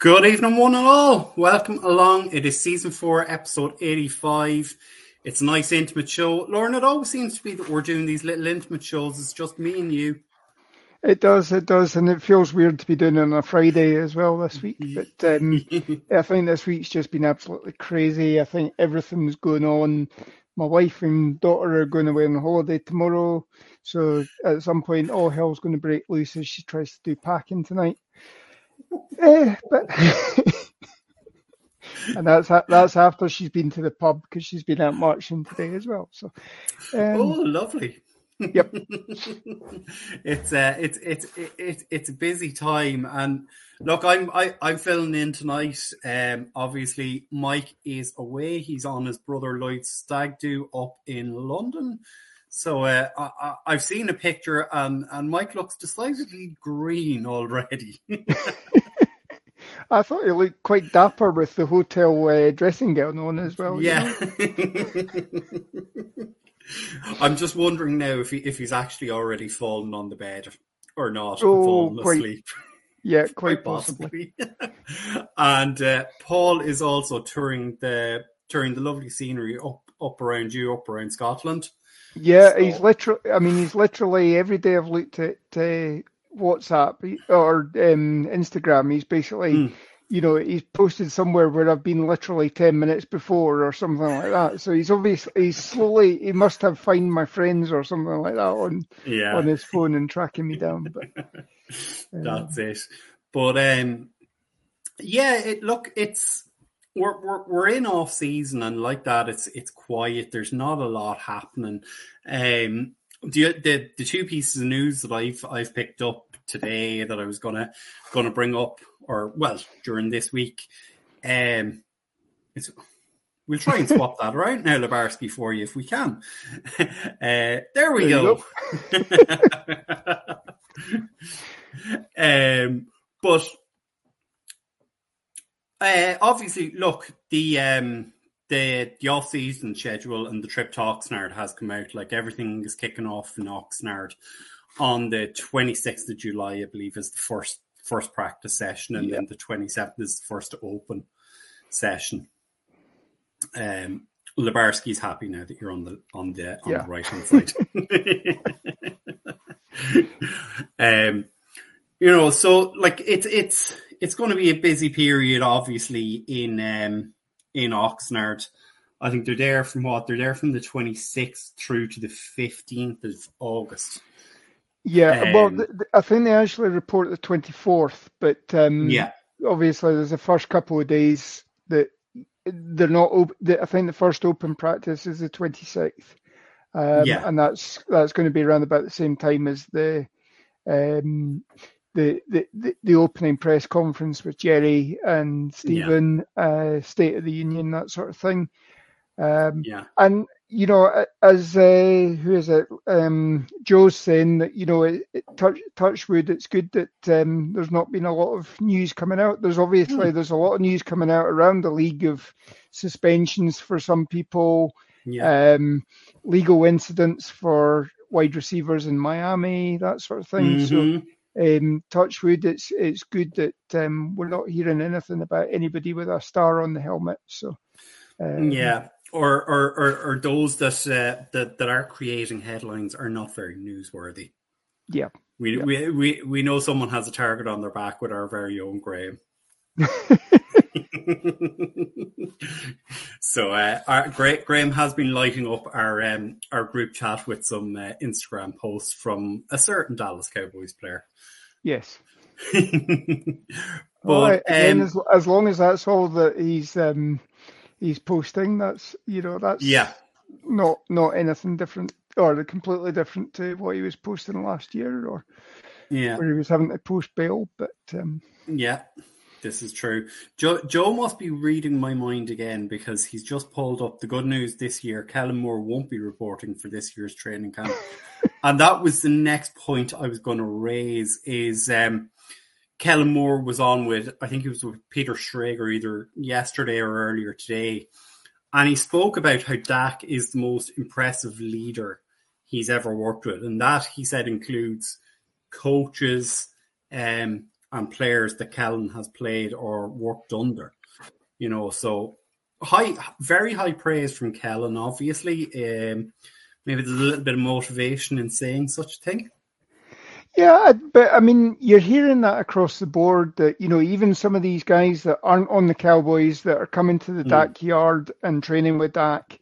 Good evening, one and all. Welcome along. It is season four, episode 85. It's a nice, intimate show. Lorne, it always seems to be that we're doing these little intimate shows. It's just me and you. It does, it does, and it feels weird to be doing it on a Friday as well this week. But um, I think this week's just been absolutely crazy. I think everything's going on. My wife and daughter are going away on holiday tomorrow, so at some point, all hell's going to break loose as she tries to do packing tonight. Eh, but and that's that's after she's been to the pub because she's been out marching today as well. So, um, oh, lovely. Yep. it's uh, it's it's it's it's a busy time, and look, I'm I, I'm filling in tonight. Um, obviously, Mike is away. He's on his brother Lloyd's stag do up in London. So uh, I, have seen a picture, and and Mike looks decidedly green already. I thought he looked quite dapper with the hotel uh, dressing gown on as well. Yeah. I'm just wondering now if he if he's actually already fallen on the bed or not, oh, fallen quite, asleep. Yeah, quite, quite possibly. and uh, Paul is also touring the touring the lovely scenery up up around you, up around Scotland. Yeah, so. he's literally. I mean, he's literally every day. I've looked at uh, WhatsApp or um, Instagram. He's basically, mm. you know, he's posted somewhere where I've been literally ten minutes before or something like that. So he's obviously he's slowly. He must have find my friends or something like that on yeah. on his phone and tracking me down. But um, that's it. But um, yeah, it look it's we're, we're, we're in off season and like that it's it's quiet there's not a lot happening um the, the the two pieces of news that I've I've picked up today that I was gonna gonna bring up or well during this week um it's We'll try and swap that around now, Labarski, for you if we can. Uh, there we there go. um, but uh, obviously, look the um, the the off season schedule and the trip to Oxnard has come out. Like everything is kicking off in Oxnard on the twenty sixth of July, I believe, is the first first practice session, and yeah. then the twenty seventh is the first open session. Um, Labarski's happy now that you're on the on the on yeah. the right hand side. um, you know, so like it's it's it's going to be a busy period, obviously in um, in Oxnard. I think they're there from what they're there from the 26th through to the 15th of August. Yeah, um, well, I think they actually report the 24th, but um, yeah, obviously there's the first couple of days that they're not. Op- I think the first open practice is the 26th, um, yeah, and that's that's going to be around about the same time as the um, the, the, the opening press conference with Jerry and Stephen, yeah. uh, State of the Union, that sort of thing. Um, yeah. And, you know, as uh, who is it? Um, Joe's saying that, you know, it, it, touch, Touchwood, it's good that um, there's not been a lot of news coming out. There's obviously, mm. there's a lot of news coming out around the league of suspensions for some people, yeah. um, legal incidents for wide receivers in Miami, that sort of thing. Mm-hmm. So, um, Touchwood, it's it's good that um, we're not hearing anything about anybody with a star on the helmet. So um, yeah, or, or or or those that uh, that that are creating headlines are not very newsworthy. Yeah, we yeah. we we we know someone has a target on their back with our very own Graham. so uh, our, Graham has been lighting up our um, our group chat with some uh, Instagram posts from a certain Dallas Cowboys player. Yes. but right. um, as, as long as that's all that he's um, he's posting, that's you know that's yeah, not not anything different or completely different to what he was posting last year or yeah, where he was having to post bail. But um, yeah, this is true. Joe, Joe must be reading my mind again because he's just pulled up the good news this year. Kellen Moore won't be reporting for this year's training camp. and that was the next point I was going to raise is um, Kellen Moore was on with, I think it was with Peter Schrager either yesterday or earlier today. And he spoke about how Dak is the most impressive leader he's ever worked with. And that, he said, includes coaches, um, and players that Kellen has played or worked under. You know, so high, very high praise from Kellen. Obviously, um, maybe there's a little bit of motivation in saying such a thing. Yeah, but I mean, you're hearing that across the board that, you know, even some of these guys that aren't on the Cowboys that are coming to the mm. Dak yard and training with Dak,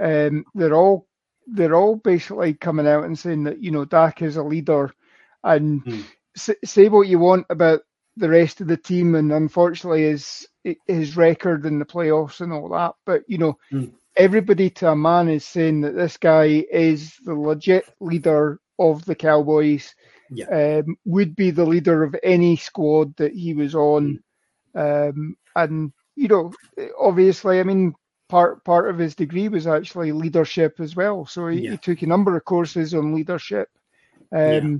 um, they're all they're all basically coming out and saying that, you know, Dak is a leader and mm. Say what you want about the rest of the team and unfortunately his his record in the playoffs and all that. But, you know, mm. everybody to a man is saying that this guy is the legit leader of the Cowboys yeah. um, would be the leader of any squad that he was on. Um, and, you know, obviously, I mean, part part of his degree was actually leadership as well. So he, yeah. he took a number of courses on leadership. Um, yeah.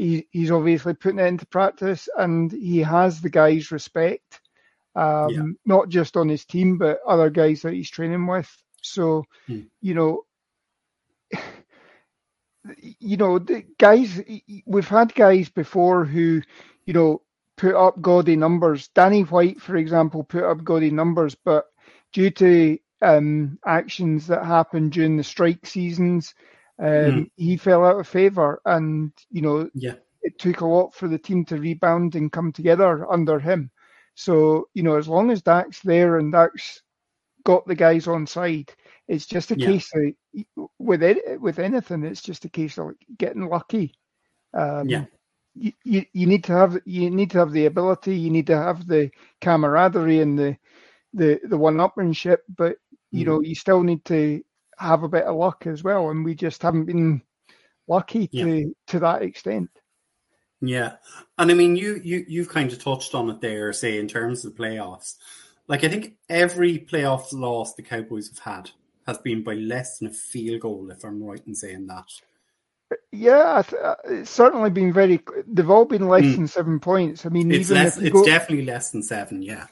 He, he's obviously putting it into practice and he has the guys' respect, um, yeah. not just on his team, but other guys that he's training with. So, hmm. you know, you know, the guys, we've had guys before who, you know, put up gaudy numbers. Danny White, for example, put up gaudy numbers, but due to um, actions that happened during the strike seasons, um, mm. he fell out of favour. And, you know, yeah. it took a lot for the team to rebound and come together under him. So, you know, as long as Dak's there and Dak's got the guys on side, it's just a yeah. case of with it with anything. It's just a case of getting lucky. Um, yeah. You, you, you need to have you need to have the ability. You need to have the camaraderie and the the the one upmanship, but you mm. know you still need to have a bit of luck as well. And we just haven't been lucky to yeah. to that extent. Yeah, and I mean you you you've kind of touched on it there, say in terms of the playoffs. Like I think every playoff loss the Cowboys have had has been by less than a field goal, if I'm right in saying that. Yeah, uh, it's certainly been very. They've all been less mm. than seven points. I mean, it's less. It's go, definitely less than seven. Yeah.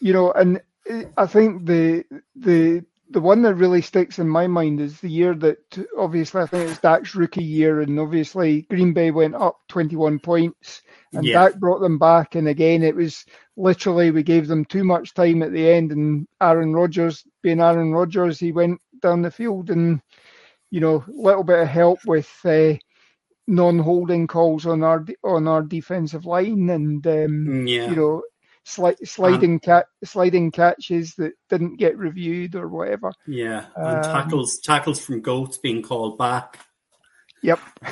You know, and uh, I think the the the one that really sticks in my mind is the year that obviously I think it's Dak's rookie year, and obviously Green Bay went up 21 points, and yeah. Dak brought them back. And again, it was literally we gave them too much time at the end, and Aaron Rodgers, being Aaron Rodgers, he went down the field, and you know, a little bit of help with uh, non-holding calls on our on our defensive line, and um, yeah. you know, sli- sliding um, cat sliding catches that didn't get reviewed or whatever. Yeah, and um, tackles tackles from goats being called back. Yep.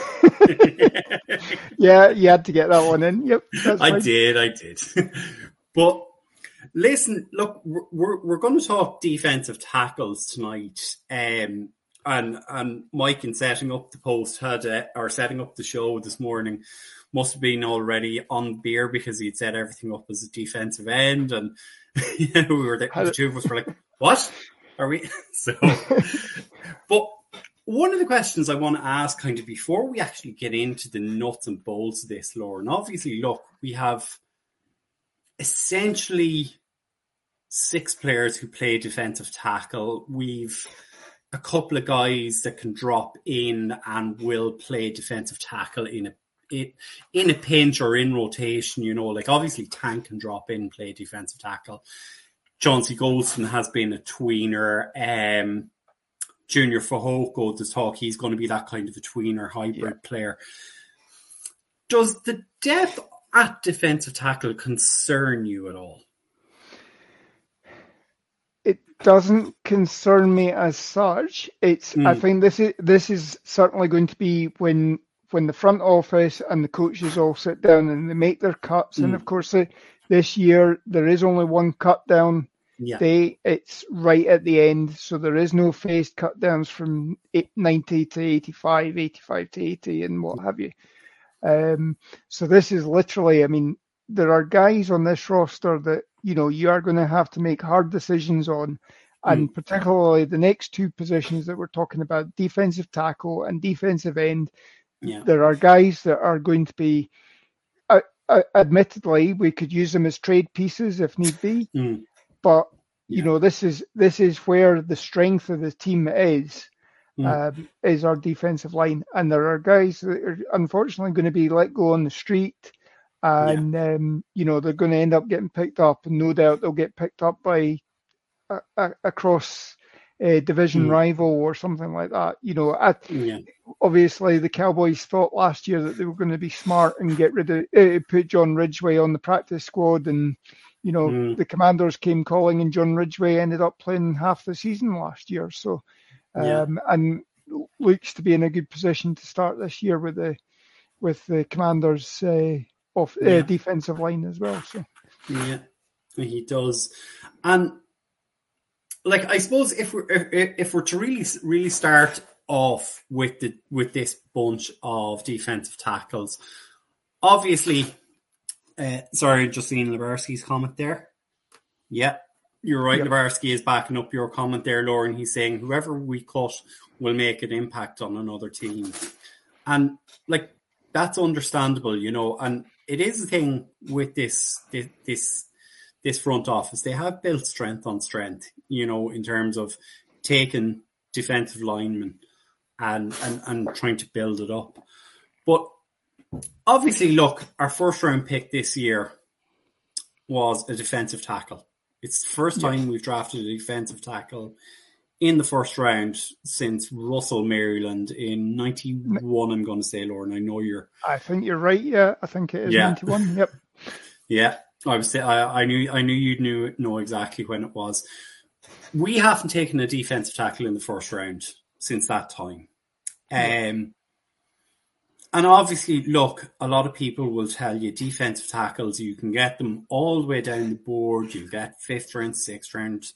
yeah, you had to get that one in. Yep. I did. I did. but listen, look, we're we're going to talk defensive tackles tonight. Um, and and Mike in setting up the post had uh, or setting up the show this morning must have been already on beer because he'd set everything up as a defensive end, and you know, we were the, the two of us were like, "What are we?" so, but one of the questions I want to ask, kind of before we actually get into the nuts and bolts of this, Lorne, obviously, look, we have essentially six players who play defensive tackle. We've a couple of guys that can drop in and will play defensive tackle in a it in a pinch or in rotation, you know, like obviously Tank can drop in, play defensive tackle. Chauncey Golston has been a tweener. Um, Junior Fehoko, the talk, he's going to be that kind of a tweener hybrid yeah. player. Does the depth at defensive tackle concern you at all? It doesn't concern me as such. It's mm. I hmm. think this is this is certainly going to be when when the front office and the coaches all sit down and they make their cuts. Mm. And hmm. of course, uh, this year there is only one cut down yeah. day. It's right at the end, so there is no phased cut downs from 90 to 85, 85 to 80, and what have you. Um, so this is literally, I mean, there are guys on this roster that you know you are going to have to make hard decisions on and mm. particularly the next two positions that we're talking about defensive tackle and defensive end yeah. There are guys that are going to be, uh, uh, admittedly, we could use them as trade pieces if need be, mm. but you yeah. know this is this is where the strength of the team is. Mm. Um, is our defensive line, and there are guys that are unfortunately going to be let go on the street, and yeah. um, you know they're going to end up getting picked up, and no doubt they'll get picked up by a, a, a cross uh, division mm. rival or something like that. You know, I, yeah. obviously the Cowboys thought last year that they were going to be smart and get rid of uh, put John Ridgeway on the practice squad, and you know mm. the Commanders came calling, and John Ridgeway ended up playing half the season last year. So, um, yeah. and looks to be in a good position to start this year with the with the Commanders' uh, off uh, defensive line as well. So, yeah, he does, and like I suppose if we're if, if we're to really really start off with the with this bunch of defensive tackles, obviously, uh, sorry, Justine Lebarski's comment there. Yeah, you're right. Yep. Lebarski is backing up your comment there, Lorne. He's saying whoever we cut will make an impact on another team, and like that's understandable, you know. And it is a thing with this this, this this front office. They have built strength on strength, you know, in terms of taking defensive linemen and, and, and trying to build it up. But obviously, look, our first round pick this year was a defensive tackle. It's the first time yeah. we've drafted a defensive tackle in the first round since Russell Maryland in 91, I'm going to say, Lorne. I know you're. I think you're right. Yeah, I think it is yeah. 91. Yep. yeah. I was I, I knew I knew you'd knew know exactly when it was. We haven't taken a defensive tackle in the first round since that time. Um, and obviously, look, a lot of people will tell you defensive tackles, you can get them all the way down the board. You'll get fifth round, sixth round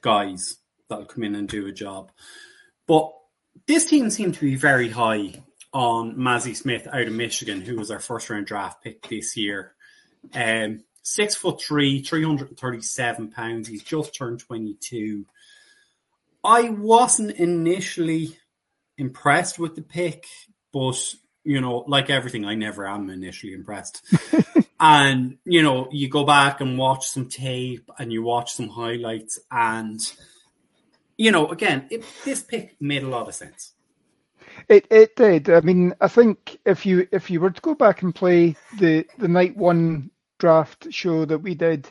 guys that'll come in and do a job. But this team seemed to be very high on Mazi Smith out of Michigan, who was our first round draft pick this year. Um, six foot three, 337 pounds. He's just turned 22. I wasn't initially impressed with the pick, but you know, like everything, I never am initially impressed. and you know, you go back and watch some tape and you watch some highlights, and you know, again, it, this pick made a lot of sense. It it did. I mean, I think if you if you were to go back and play the the night one draft show that we did,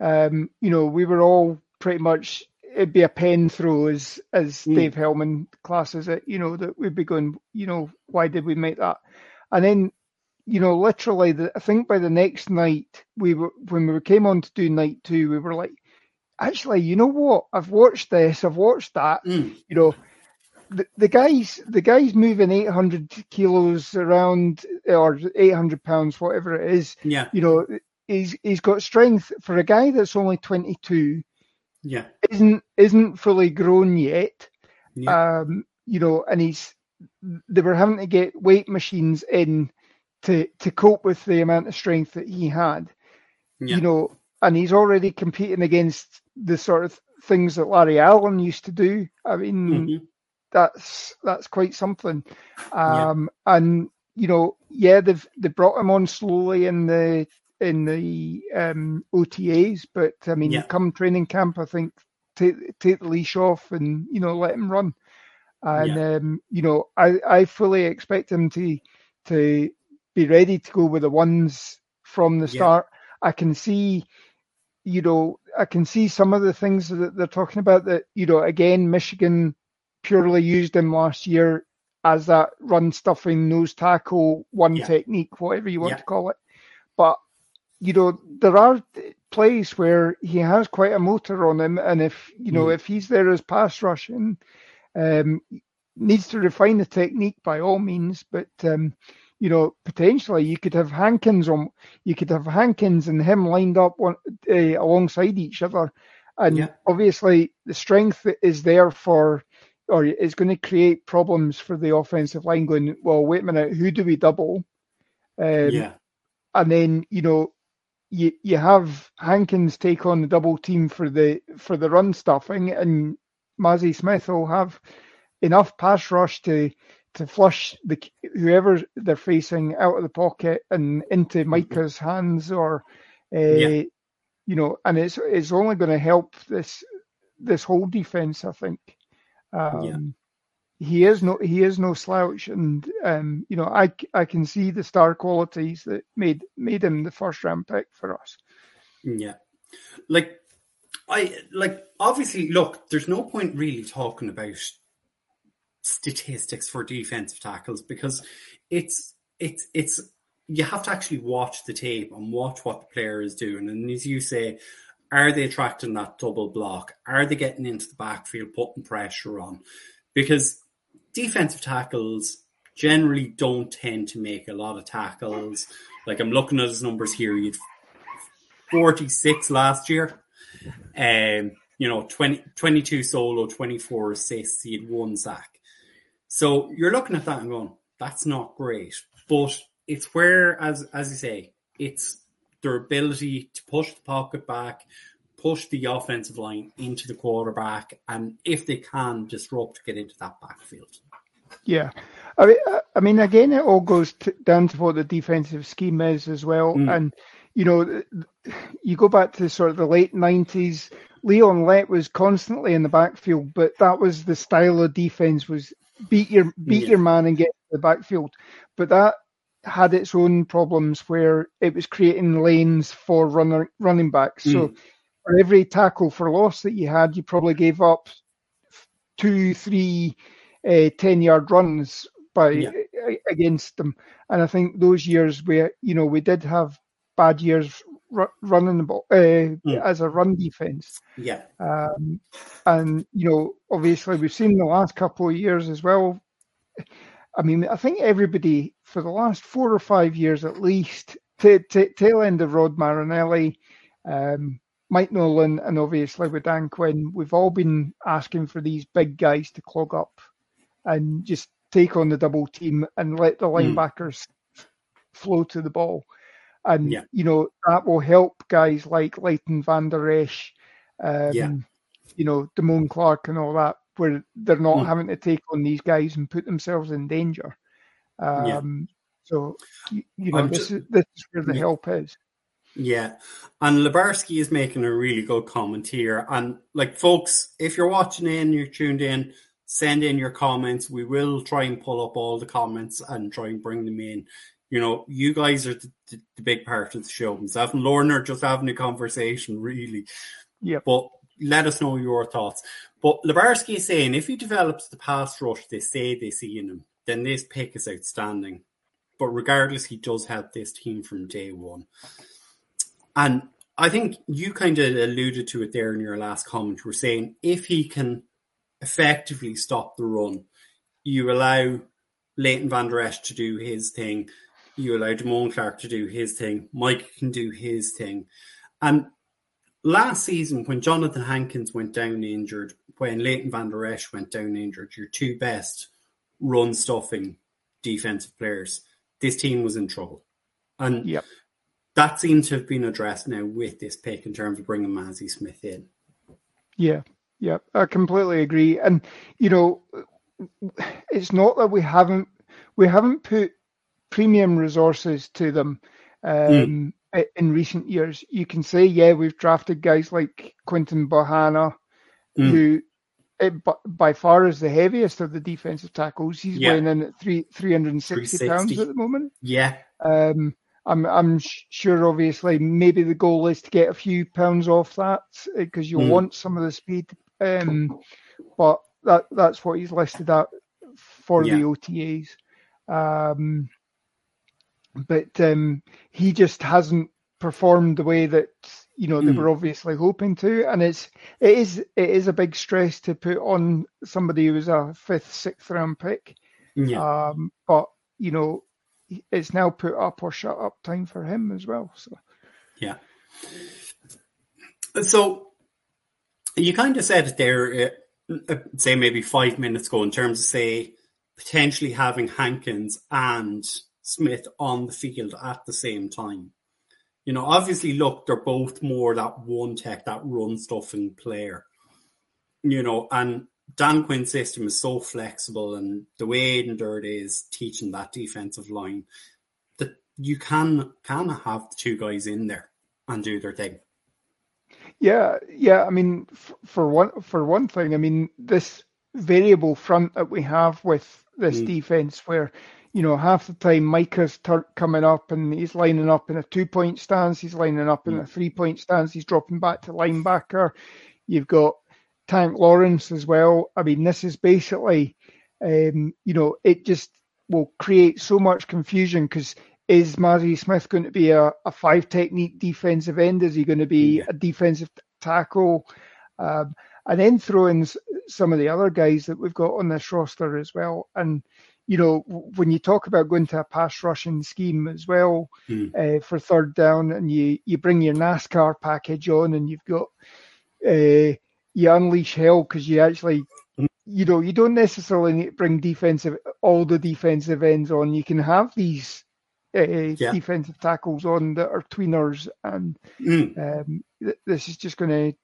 um, you know, we were all pretty much it'd be a pen throw as as mm. Dave Helman classes it, you know, that we'd be going, you know, why did we make that? And then, you know, literally, the, I think by the next night we were when we came on to do night two, we were like, actually, you know what? I've watched this, I've watched that, mm. you know. The, the guys, the guys moving 800 kilos around or 800 pounds, whatever it is. Yeah. You know, he's he's got strength for a guy that's only 22. Yeah. Isn't isn't fully grown yet. Yeah. Um, you know, and he's they were having to get weight machines in to to cope with the amount of strength that he had. Yeah. You know, and he's already competing against the sort of things that Larry Allen used to do. I mean, mm-hmm. that's that's quite something. Um, yeah. And you know, yeah, they've they brought him on slowly in the in the um, OTAs, but I mean, yeah. come training camp, I think take take the leash off and you know let him run. And yeah. um, you know, I I fully expect him to to be ready to go with the ones from the start. I can see, you know, I can see some of the things that they're talking about. That you know, again, Michigan purely used him last year as that run stuffing nose tackle one technique, whatever you want to call it. But you know, there are plays where he has quite a motor on him, and if you know mm. if he's there as pass rushing, um, needs to refine the technique by all means. But um, you know, potentially you could have Hankins on, you could have Hankins and him lined up one, uh, alongside each other, and yeah. obviously the strength is there for, or is going to create problems for the offensive line. Going, well, wait a minute, who do we double? Um, yeah. And then you know you you have Hankins take on the double team for the for the run stuffing, and Mazi Smith will have enough pass rush to to flush the whoever they're facing out of the pocket and into mm-hmm. Micah's hands, or uh, yeah. you know, and it's it's only going to help this this whole defense, I think. Um, yeah. he is no he is no slouch, and um, you know I I can see the star qualities that made made him the first round pick for us. Yeah, like I like obviously look. There's no point really talking about statistics for defensive tackles because it's it's it's you have to actually watch the tape and watch what the player is doing. And as you say, are they attracting that double block? Are they getting into the backfield, putting pressure on? Because defensive tackles generally don't tend to make a lot of tackles. Like I'm looking at his numbers here, he had 46 last year. Um, you know, 20, 22 solo, 24 assists, he had one sack. So you're looking at that and going, that's not great. But it's where, as as you say, it's their ability to push the pocket back, push the offensive line into the quarterback, and if they can, disrupt, get into that backfield. Yeah, I mean, I mean, again, it all goes to, down to what the defensive scheme is as well, mm. and you know, you go back to sort of the late nineties. Leon Lett was constantly in the backfield, but that was the style of defense was beat your beat yeah. your man and get to the backfield. But that had its own problems where it was creating lanes for runner, running backs. Mm. So for every tackle for loss that you had, you probably gave up two, three, uh, 10 yard runs by yeah. against them. And I think those years where, you know, we did have bad years r- running the ball uh, mm. as a run defense. Yeah. Um, and, you know, obviously we've seen the last couple of years as well. I mean, I think everybody for the last four or five years at least, t- t- tail end of Rod Marinelli, um, Mike Nolan, and obviously with Dan Quinn, we've all been asking for these big guys to clog up and just take on the double team and let the hmm. linebackers mm. flow to the ball. And, yeah. you know, that will help guys like Leighton Vander Esch, um, yeah. you know, Damone Clark and all that, where they're not mm. having to take on these guys and put themselves in danger. Um, yeah. So, you, you know, this, is, this is where the help is. Yeah. And Lebarski is making a really good comment here. And like folks, if you're watching in, you're tuned in, send in your comments. We will try and pull up all the comments and try and bring them in. You know, you guys are the, the, the big part of the show. Myself and Lorne are just having a conversation, really. Yeah. But let us know your thoughts. But Lebarski is saying if he develops the pass rush they say they see in him, then this pick is outstanding. But regardless, he does help this team from day one. And I think you kind of alluded to it there in your last comment. You were saying if he can effectively stop the run, you allow Leighton Vander Esch to do his thing, you allow Damone Clark to do his thing, Mike can do his thing. And last season, when Jonathan Hankins went down injured, when Leighton Vander Esch went down injured, your two best run stuffing defensive players, this team was in trouble. And yep that seems to have been addressed now with this pick in terms of bringing Mazi Smith in. Yeah, yeah, I completely agree. And you know, it's not that we haven't we haven't put premium resources to them um, mm. in recent years. You can say, yeah, we've drafted guys like Quinton Bohanna, mm. who it, by far is the heaviest of the defensive tackles. He's yeah. weighing in at three three hundred and sixty pounds at the moment. Yeah. Um, I'm I'm sure obviously maybe the goal is to get a few pounds off that because you mm. want some of the speed. Um, but that that's what he's listed at for yeah. the OTAs. Um, but um, he just hasn't performed the way that you know they mm. were obviously hoping to, and it's it is it is a big stress to put on somebody who's a fifth, sixth round pick. Yeah. Um, but you know it's now put up or shut up time for him as well. So yeah. So you kind of said there, uh, say maybe five minutes ago, in terms of say potentially having Hankins and Smith on the field at the same time. You know, obviously, look, they're both more that one tech, that run stuffing player. You know, and Dan Quinn's system is so flexible, and the way Aden Durde is teaching that defensive line, that you can kind of have the two guys in there and do their thing. Yeah, yeah. I mean, for one, for one thing, I mean this variable front that we have with this mm. defense, where you know half the time Micah's tur- coming up and he's lining up in a two point stance, he's lining up in mm. a three point stance, he's dropping back to linebacker. You've got Tank Lawrence as well. I mean, this is basically, um, you know, it just will create so much confusion because is Mazi Smith going to be a, a, five technique defensive end? Is he going to be a defensive tackle? Um, and then throw in some of the other guys that we've got on this roster as well. And you know, when you talk about going to a pass rushing scheme as well mm. uh, for third down, and you you bring your NASCAR package on, and you've got uh, you unleash hell because you actually hmm. you know you don't necessarily need to bring defensive all the defensive ends on. You can have these uh, yeah. defensive tackles on that are tweeners, and mm. um, th- this is just going to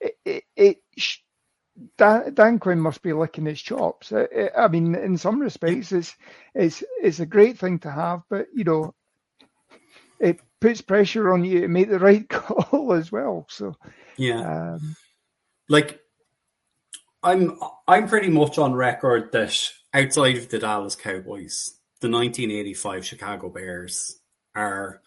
it, it, it Dan, Dan, Quinn must be licking his chops. I, I mean, in some respects, it's it's it's a great thing to have, but you know, it puts pressure on you to make the right call as well. So yeah, um, like I'm I'm pretty much on record that outside of the Dallas Cowboys, the 1985 Chicago Bears are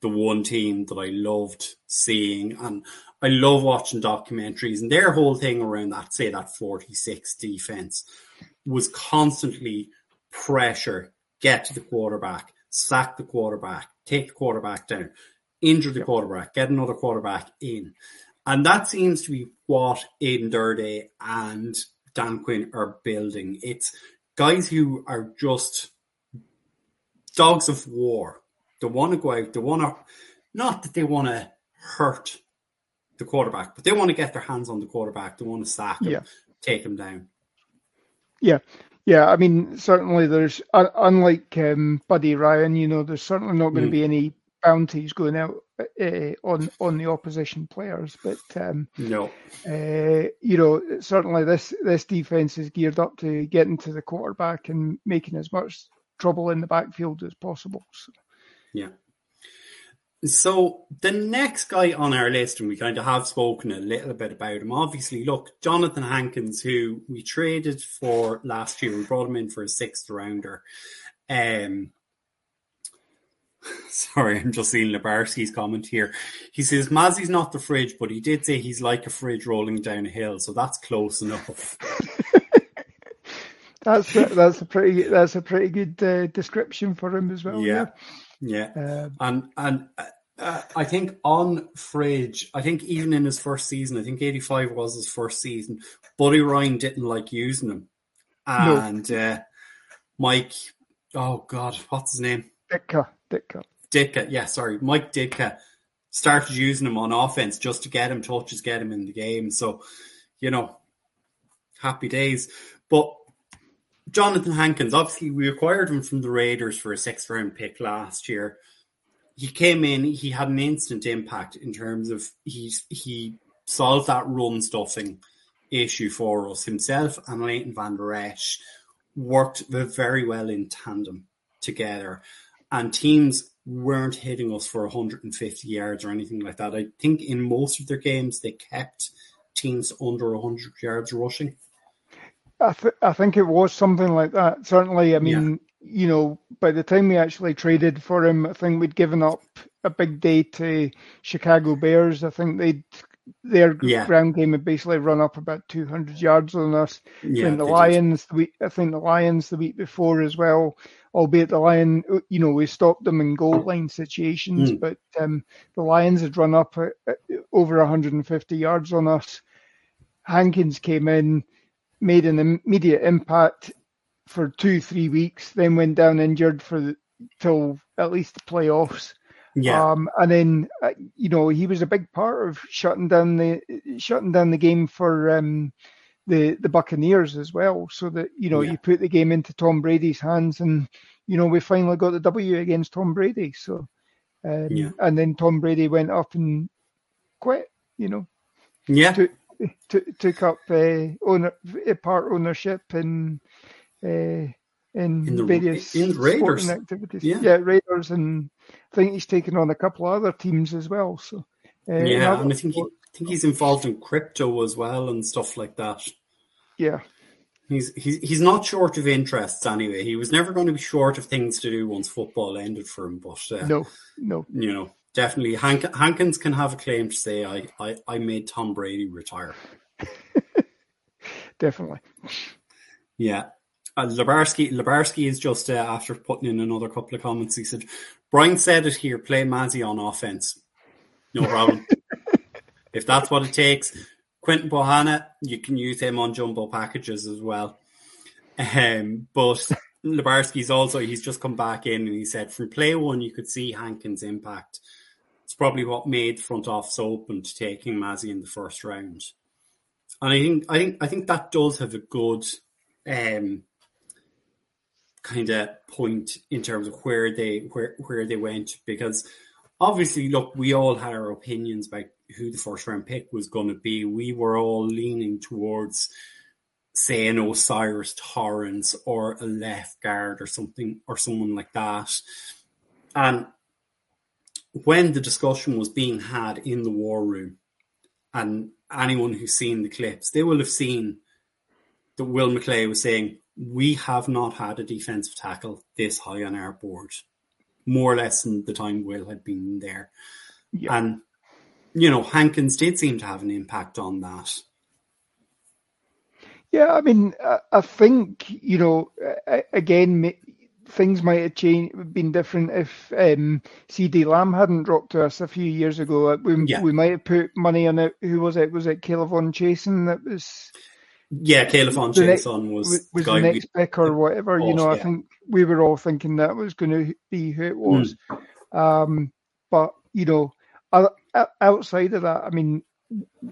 the one team that I loved seeing, and I love watching documentaries. And their whole thing around that, say that 46 defense, was constantly pressure, get to the quarterback, sack the quarterback, take the quarterback down, injure the quarterback, get another quarterback in. And that seems to be what Aden Durde and Dan Quinn are building. It's guys who are just dogs of war. They want to go out. They want to, not that they want to hurt the quarterback, but they want to get their hands on the quarterback. They want to sack him, yeah. take him down. Yeah. Yeah, I mean, certainly there's, uh, unlike um, Buddy Ryan, you know, there's certainly not going mm. to be any bounties going out uh, on on the opposition players. But um, no, uh, you know, certainly this this defense is geared up to getting to the quarterback and making as much trouble in the backfield as possible. So. Yeah. So the next guy on our list, and we kind of have spoken a little bit about him. Obviously, look, Jonathan Hankins, who we traded for last year, we brought him in for a sixth rounder. Um, sorry, I'm just seeing Lebarski's comment here. He says Mazi's not the fridge, but he did say he's like a fridge rolling down a hill, so that's close enough. that's a, that's a pretty that's a pretty good uh, description for him as well. Yeah. yeah. Yeah, um, and and uh, I think on Fridge, I think even in his first season, I think eighty five was his first season. Buddy Ryan didn't like using him, and no. uh, Mike, oh God, what's his name? Ditka, Ditka, Ditka. Yeah, sorry, Mike Ditka started using him on offense just to get him touches, get him in the game. So, you know, happy days. But Jonathan Hankins, obviously, we acquired him from the Raiders for a sixth round pick last year. He came in, he had an instant impact in terms of he he solved that run stuffing issue for us. Himself and Leighton Vander Esch worked very well in tandem together, and teams weren't hitting us for 150 yards or anything like that. I think in most of their games they kept teams under 100 yards rushing. I, th- I think it was something like that. Certainly, I mean. You know, by the time we actually traded for him, I think we'd given up a big day to Chicago Bears. I think they'd their yeah. ground game had basically run up about 200 yards on us. Yeah, and the Lions, the week, I think the Lions the week before as well, albeit the Lion, you know, we stopped them in goal line situations, mm. but um, the Lions had run up uh, uh, over 150 yards on us. Hankins came in, made an immediate impact for two, three weeks, then went down injured for the, till at least the playoffs. Yeah. Um, and then uh, you know he was a big part of shutting down the shutting down the game for um, the the Buccaneers as well, so that you know yeah. you put the game into Tom Brady's hands, and you know we finally got the W against Tom Brady. So, um, yeah. and then Tom Brady went up and quit. You know. Yeah. To, t- took up uh, owner, part ownership in uh, in, in the, various in Raiders activities. Yeah. yeah, Raiders, and I think he's taken on a couple of other teams as well. So uh, yeah, and I think he, I think he's involved in crypto as well and stuff like that. Yeah. He's, he's he's not short of interests anyway. He was never going to be short of things to do once football ended for him. But uh, no, no, you know, definitely Hank, Hankins can have a claim to say, "I I, I made Tom Brady retire." definitely. Yeah. Uh, Labarsky, Labarsky is just uh, after putting in another couple of comments. He said, "Brian said it here. Play Mazi on offense. No problem. if that's what it takes." Quinton Bohanna, you can use him on jumbo packages as well. Um, but Labarsky's also, he's just come back in and he said from play one, you could see Hankins' impact. It's probably what made front office open to taking Mazi in the first round. And I think, I think, I think that does have a good, um, kind of point in terms of where they, where, where they went because obviously, look, we all had our opinions about who the first round pick was going to be. We were all leaning towards, say, an O'Cyrus Torrence or a left guard or something, or someone like that. And when the discussion was being had in the war room, and anyone who's seen the clips, they will have seen that Will McClay was saying, We have not had a defensive tackle this high on our board more or less than the time Will had been there. Yeah. And, you know, Hankins did seem to have an impact on that. Yeah, I mean, I think, you know, again, things might have changed, been different if um, CeeDee Lamb hadn't dropped to us a few years ago. We, yeah. we might have put money on it. Who was it? Was it K'Lavon Chaisson that was yeah, K'Lavon Chaisson was, was the, next we, pick or whatever. you know, yeah. I think we were all thinking that was going to be who it was. Mm. Um, but you know, outside of that, I mean,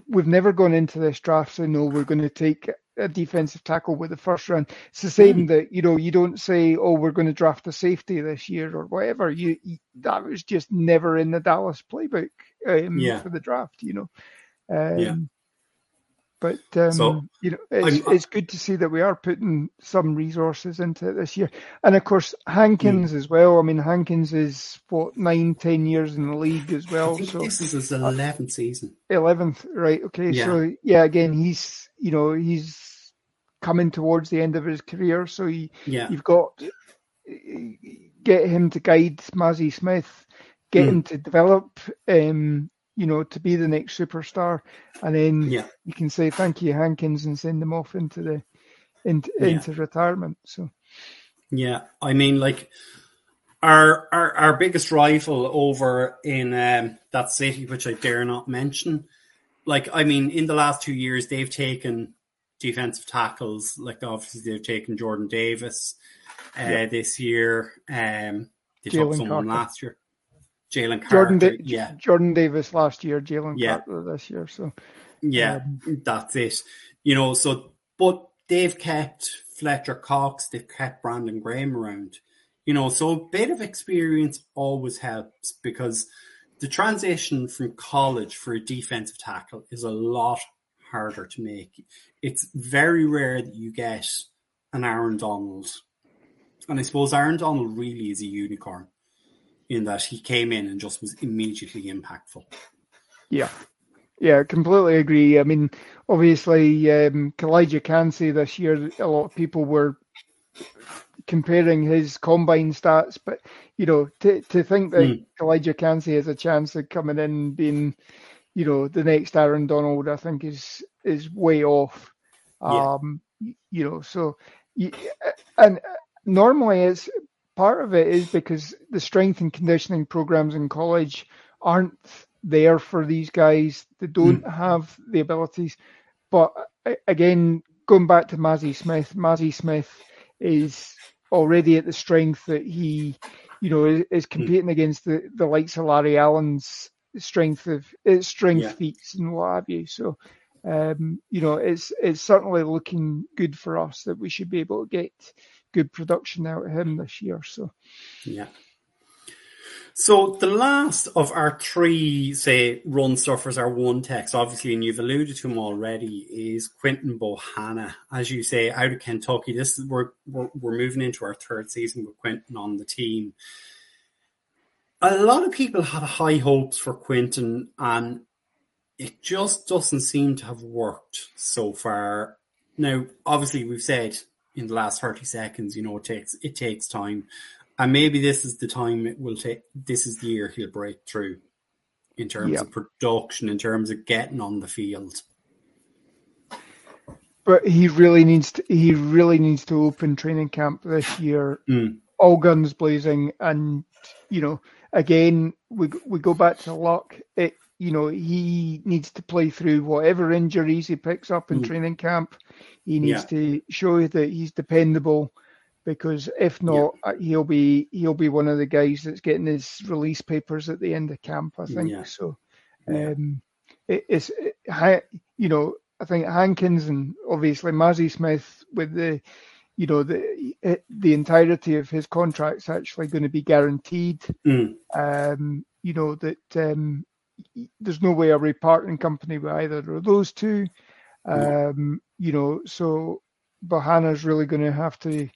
we've never gone into this draft saying no, we're going to take a defensive tackle with the first round. It's the same mm. that you know you don't say oh we're going to draft a safety this year or whatever. You, you that was just never in the Dallas playbook um, yeah. for the draft. You know. Um, yeah. But um, so, you know, it's, it's, good to see that we are putting some resources into it this year, and of course Hankins mm. as well. I mean, Hankins is what nine, ten years in the league as well. so this is his eleventh season. Eleventh, right? Okay, yeah. so yeah, again, he's you know he's coming towards the end of his career, so he, yeah. you've got get him to guide Mazi Smith, get mm. him to develop um, you know, to be the next superstar, and then yeah. you can say thank you, Hankins, and send them off into the into, yeah. into retirement. So, yeah, I mean, like our our, our biggest rival over in um, that city, which I dare not mention. Like, I mean, in the last two years, they've taken defensive tackles. Like, obviously, they've taken Jordan Davis uh, yeah. this year. Um, they Jalen took someone Carter. last year. Jalen Carter. Jordan, da- yeah. Jordan Davis last year, Jalen yeah. Carter this year. So yeah, um, that's it. You know, so but they've kept Fletcher Cox, they've kept Brandon Graham around. You know, so a bit of experience always helps because the transition from college for a defensive tackle is a lot harder to make. It's very rare that you get an Aaron Donald. And I suppose Aaron Donald really is a unicorn in that he came in and just was immediately impactful. Yeah. Yeah, completely agree. I mean, obviously, um, Calijah Kancey this year, a lot of people were comparing his combine stats, but you know, to to think that mm. Calijah Kancey has a chance of coming in being, you know, the next Aaron Donald, I think is is way off. Yeah. Um, you know, so and normally it's part of it is because the strength and conditioning programs in college aren't there for these guys. They don't mm. have the abilities. But again, going back to Mazi Smith, Mazi Smith is already at the strength that he, you know, is, is hmm. competing mm. against the, the likes of Larry Allen's strength of its strength yeah. feats and what have you. So, um, you know, it's it's certainly looking good for us that we should be able to get good production out of him this year. So, yeah. So the last of our three, say, run stuffers, our one text, obviously, and you've alluded to him already, is Quinton Bohanna. As you say, out of Kentucky, this is we're, we're we're moving into our third season with Quinton on the team. A lot of people had high hopes for Quinton, and it just doesn't seem to have worked so far Now, obviously, we've said in the last thirty seconds, you know, it takes it takes time, and maybe this is the time it will take. This is the year he'll break through in terms of production, in terms of getting on the field. But he really needs to. He really needs to open training camp this year, mm. all guns blazing, and you know, again, we we go back to luck. It you know, he needs to play through whatever injuries he picks up in mm. training camp. He needs yeah. to show that he's dependable because if not, yeah. Uh, he'll be he'll be one of the guys that's getting his release papers at the end of camp. I think yeah. so. Um, it, it's it, you know I think Hankins and obviously Mazi Smith with the you know the the entirety of his contract's actually going to be guaranteed. Mm. Um, you know that um, there's no way a repartnering company with either of those two. Um, you know, so Bohanna's really going to have to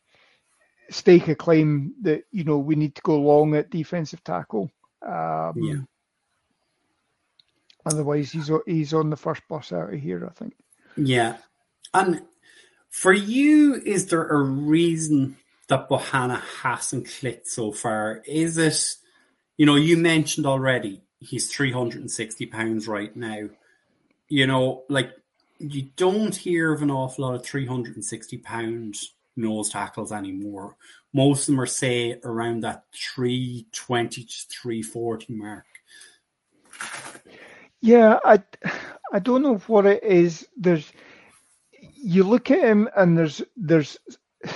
stake a claim that you know we need to go long at defensive tackle. Um, yeah. Otherwise, he's he's on the first bus out of here. I think. Yeah, and for you, is there a reason that Bohanna hasn't clicked so far? Is it, you know, you mentioned already he's 360 pounds right now. You know, like you don't hear of an awful lot of 360 pounds nose tackles anymore. Most of them are say around that 320 to 340 mark. Yeah, I I don't know what it is. There's you look at him and there's there's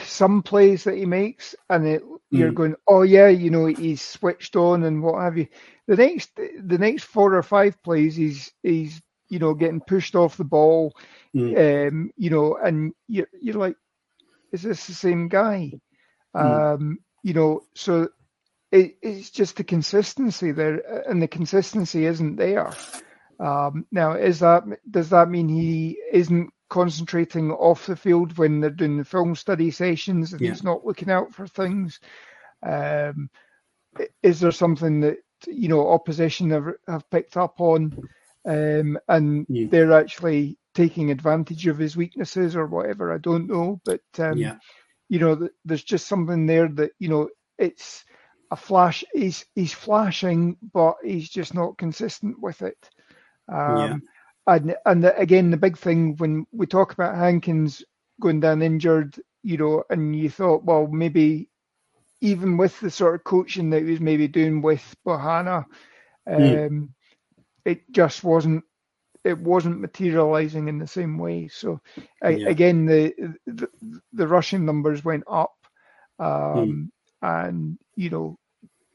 some plays that he makes and it, you're mm. going, oh yeah, you know he's switched on and what have you. The next the next four or five plays, he's he's you know getting pushed off the ball, mm. um, you know, and you're you're like, is this the same guy? Mm. Um, you know, so it, it's just the consistency there, and the consistency isn't there. Um, now, is that does that mean he isn't concentrating off the field when they're doing the film study sessions and yeah. he's not looking out for things? Um, is there something that you know opposition have, have picked up on, um, and yeah. they're actually taking advantage of his weaknesses or whatever? I don't know, but um, yeah. you know, there's just something there that you know it's a flash. He's he's flashing, but he's just not consistent with it. Um, yeah. And and the, again, the big thing when we talk about Hankins going down injured, you know, and you thought, well, maybe even with the sort of coaching that he was maybe doing with Bohanna, hmm. um, mm. it just wasn't it wasn't materializing in the same way. So yeah. again, the, the, the rushing numbers went up, um, mm. and you know,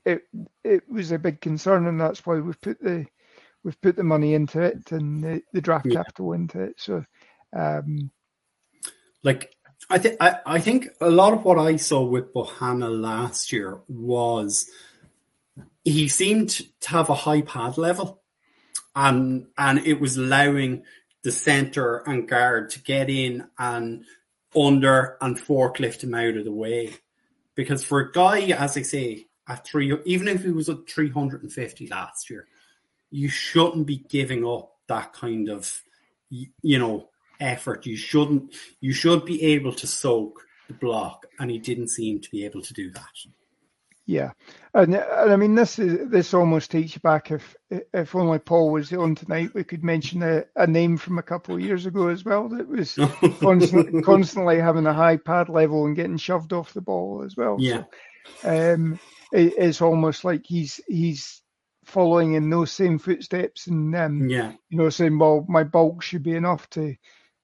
it it was a big concern, and that's why we've put the we've put the money into it and the, the draft yeah. capital into it. So, um, like I think I think a lot of what I saw with Bohanna last year was he seemed to have a high pad level, and and it was allowing the center and guard to get in and under and forklift him out of the way. Because for a guy, as I say, at three, even if he was at 350 last year, you shouldn't be giving up that kind of, you know, effort. You shouldn't. You should be able to soak the block, and he didn't seem to be able to do that. Yeah, and, and I mean this is this almost takes you back. If if only Paul was on tonight, we could mention a, a name from a couple of years ago as well that was constantly, constantly having a high pad level and getting shoved off the ball as well. Yeah, so, um, it, it's almost like he's he's following in those same footsteps and um, yeah, you know, saying, well, my bulk should be enough to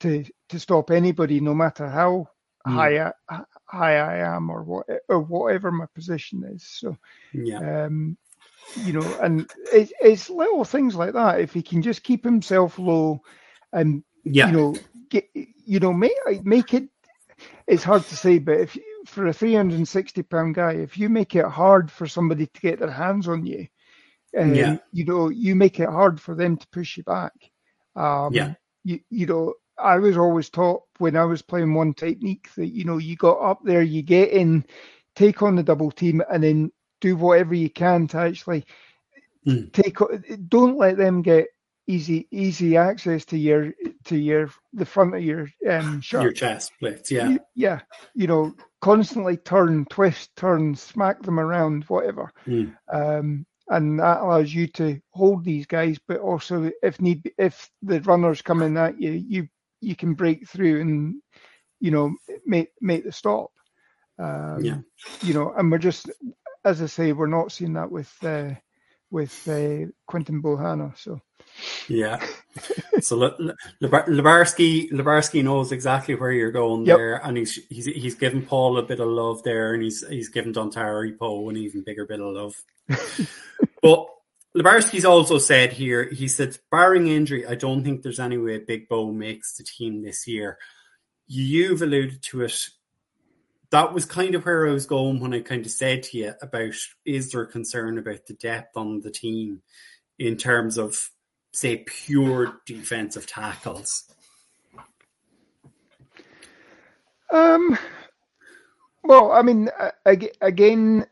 to to stop anybody, no matter how mm. high I, high I am or what or whatever my position is. So, yeah. Um, you know, and it, it's little things like that. If he can just keep himself low, and yeah. you know, get you know, make make it. It's hard to say, but if for a 360 pound guy, if you make it hard for somebody to get their hands on you, um, yeah. you know, you make it hard for them to push you back. Um, yeah. You, you know, I was always taught when I was playing one technique that, you know, you got up there, you get in, take on the double team, and then do whatever you can to actually mm. take, don't let them get easy easy access to your to your the front of your um shirt. Your chest plates, yeah. Yeah. You know, constantly turn, twist, turn, smack them around, whatever. Mm. Um and that allows you to hold these guys, but also if need if the runners coming at you, you you can break through and you know make make the stop. Um, yeah. You know, and we're just as I say, we're not seeing that with uh, with uh, Quinton Bohanna. So yeah. So Lebarski Lebarski knows exactly where you're going Yep. there, and he's he's he's given Paul a bit of love there, and he's he's given Don Dontari Poe an even bigger bit of love. but Lebarski's also said here, he said, barring injury, I don't think there's any way Big Bo makes the team this year. You've alluded to it. That was kind of where I was going when I kind of said to you about is there a concern about the depth on the team in terms of say pure defensive tackles? Um, well, I mean, again,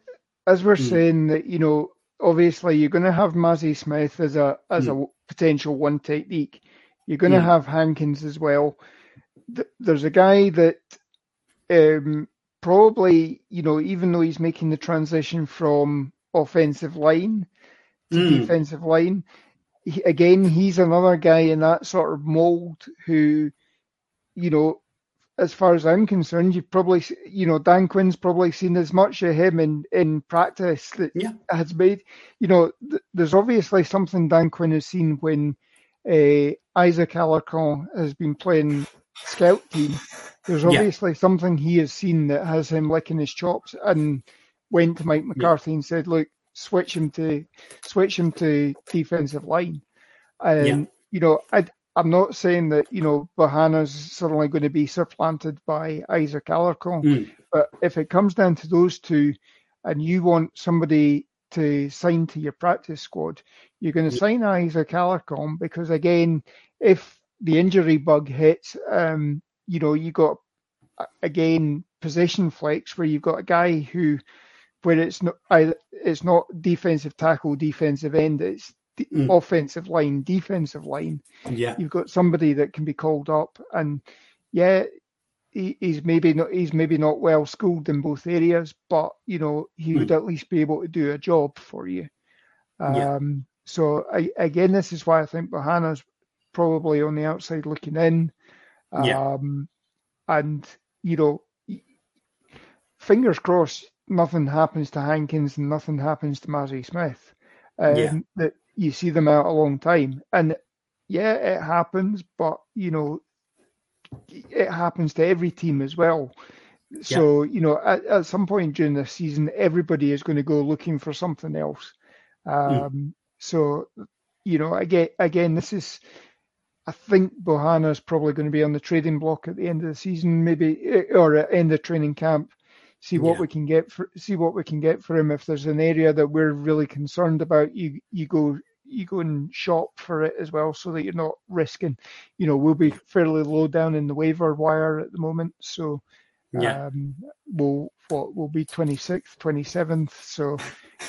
as we're Hmm. saying that you know, obviously you're going to have Mazi Smith as a as a potential one technique. You're going to Hmm. have Hankins as well. Th- There's a guy that um, probably you know, even though he's making the transition from offensive line to Hmm. defensive line, he, again, he's another guy in that sort of mold who, you know, as far as I'm concerned, you've probably, you know, Dan Quinn's probably seen as much of him in, in practice that Yeah. has made, you know, th- there's obviously something Dan Quinn has seen when uh, Isaac Alarcon has been playing scout team. There's Yeah. obviously something he has seen that has him licking his chops and went to Mike McCarthy and said, look, switch him to switch him to defensive line. And Yeah. you know, I I'm not saying that you know Bohanna's suddenly going to be supplanted by Isaac Alarcon, Mm. but if it comes down to those two, and you want somebody to sign to your practice squad, you're going to Yeah. sign Isaac Alarcon because again, if the injury bug hits, um, you know, you got again position flex where you've got a guy who where it's not either, it's not defensive tackle, defensive end, it's Mm. offensive line, defensive line. Yeah. You've got somebody that can be called up, and yeah, he, he's maybe not he's maybe not well schooled in both areas, but you know he would at least be able to do a job for you. Yeah. Um, so I, again, this is why I think Bohanna's probably on the outside looking in. Yeah. Um, and you know, fingers crossed, nothing happens to Hankins and nothing happens to Mazi Smith. Um, Yeah. That you see them out a long time, and yeah, it happens, but you know, it happens to every team as well. So you know, at, at some point during the season, everybody is going to go looking for something else. Um, So you know, again, again, this is. I think Bohanna is probably going to be on the trading block at the end of the season, maybe eh, or at end of training camp. See what Yeah. we can get for see what we can get for him. If there's an area that we're really concerned about, you you go you go and shop for it as well, so that you're not risking. You know, we'll be fairly low down in the waiver wire at the moment, so Yeah. um, we'll what will be 26th, 27th. So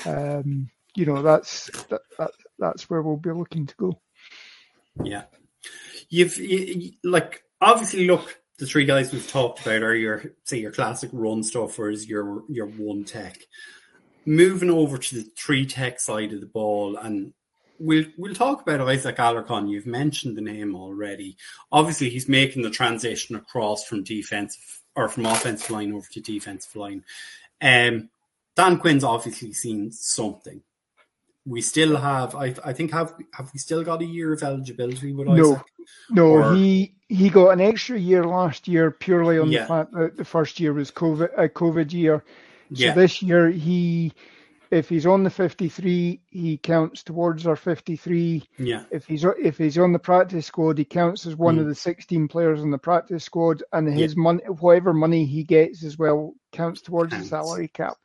um, you know that's that, that that's where we'll be looking to go. Yeah. You've you, like obviously look the three guys we've talked about are your say your classic run stuffers, your your one tech. Moving over to the three tech side of the ball and we'll we'll talk about Isaac Alarcon. You've mentioned the name already. Obviously he's making the transition across from defensive or from offensive line over to defensive line. Um Dan Quinn's obviously seen something. We still have, I, I think, have have we still got a year of eligibility with No. Isaac? No, Or- he he got an extra year last year purely on Yeah. the fact that the first year was COVID a COVID year. So Yeah, this year he, if he's on the 53, he counts towards our 53. yeah, If he's if he's on the practice squad, he counts as one Mm. of the 16 players on the practice squad, and his money, whatever money he gets as well, counts towards Counts. the salary cap.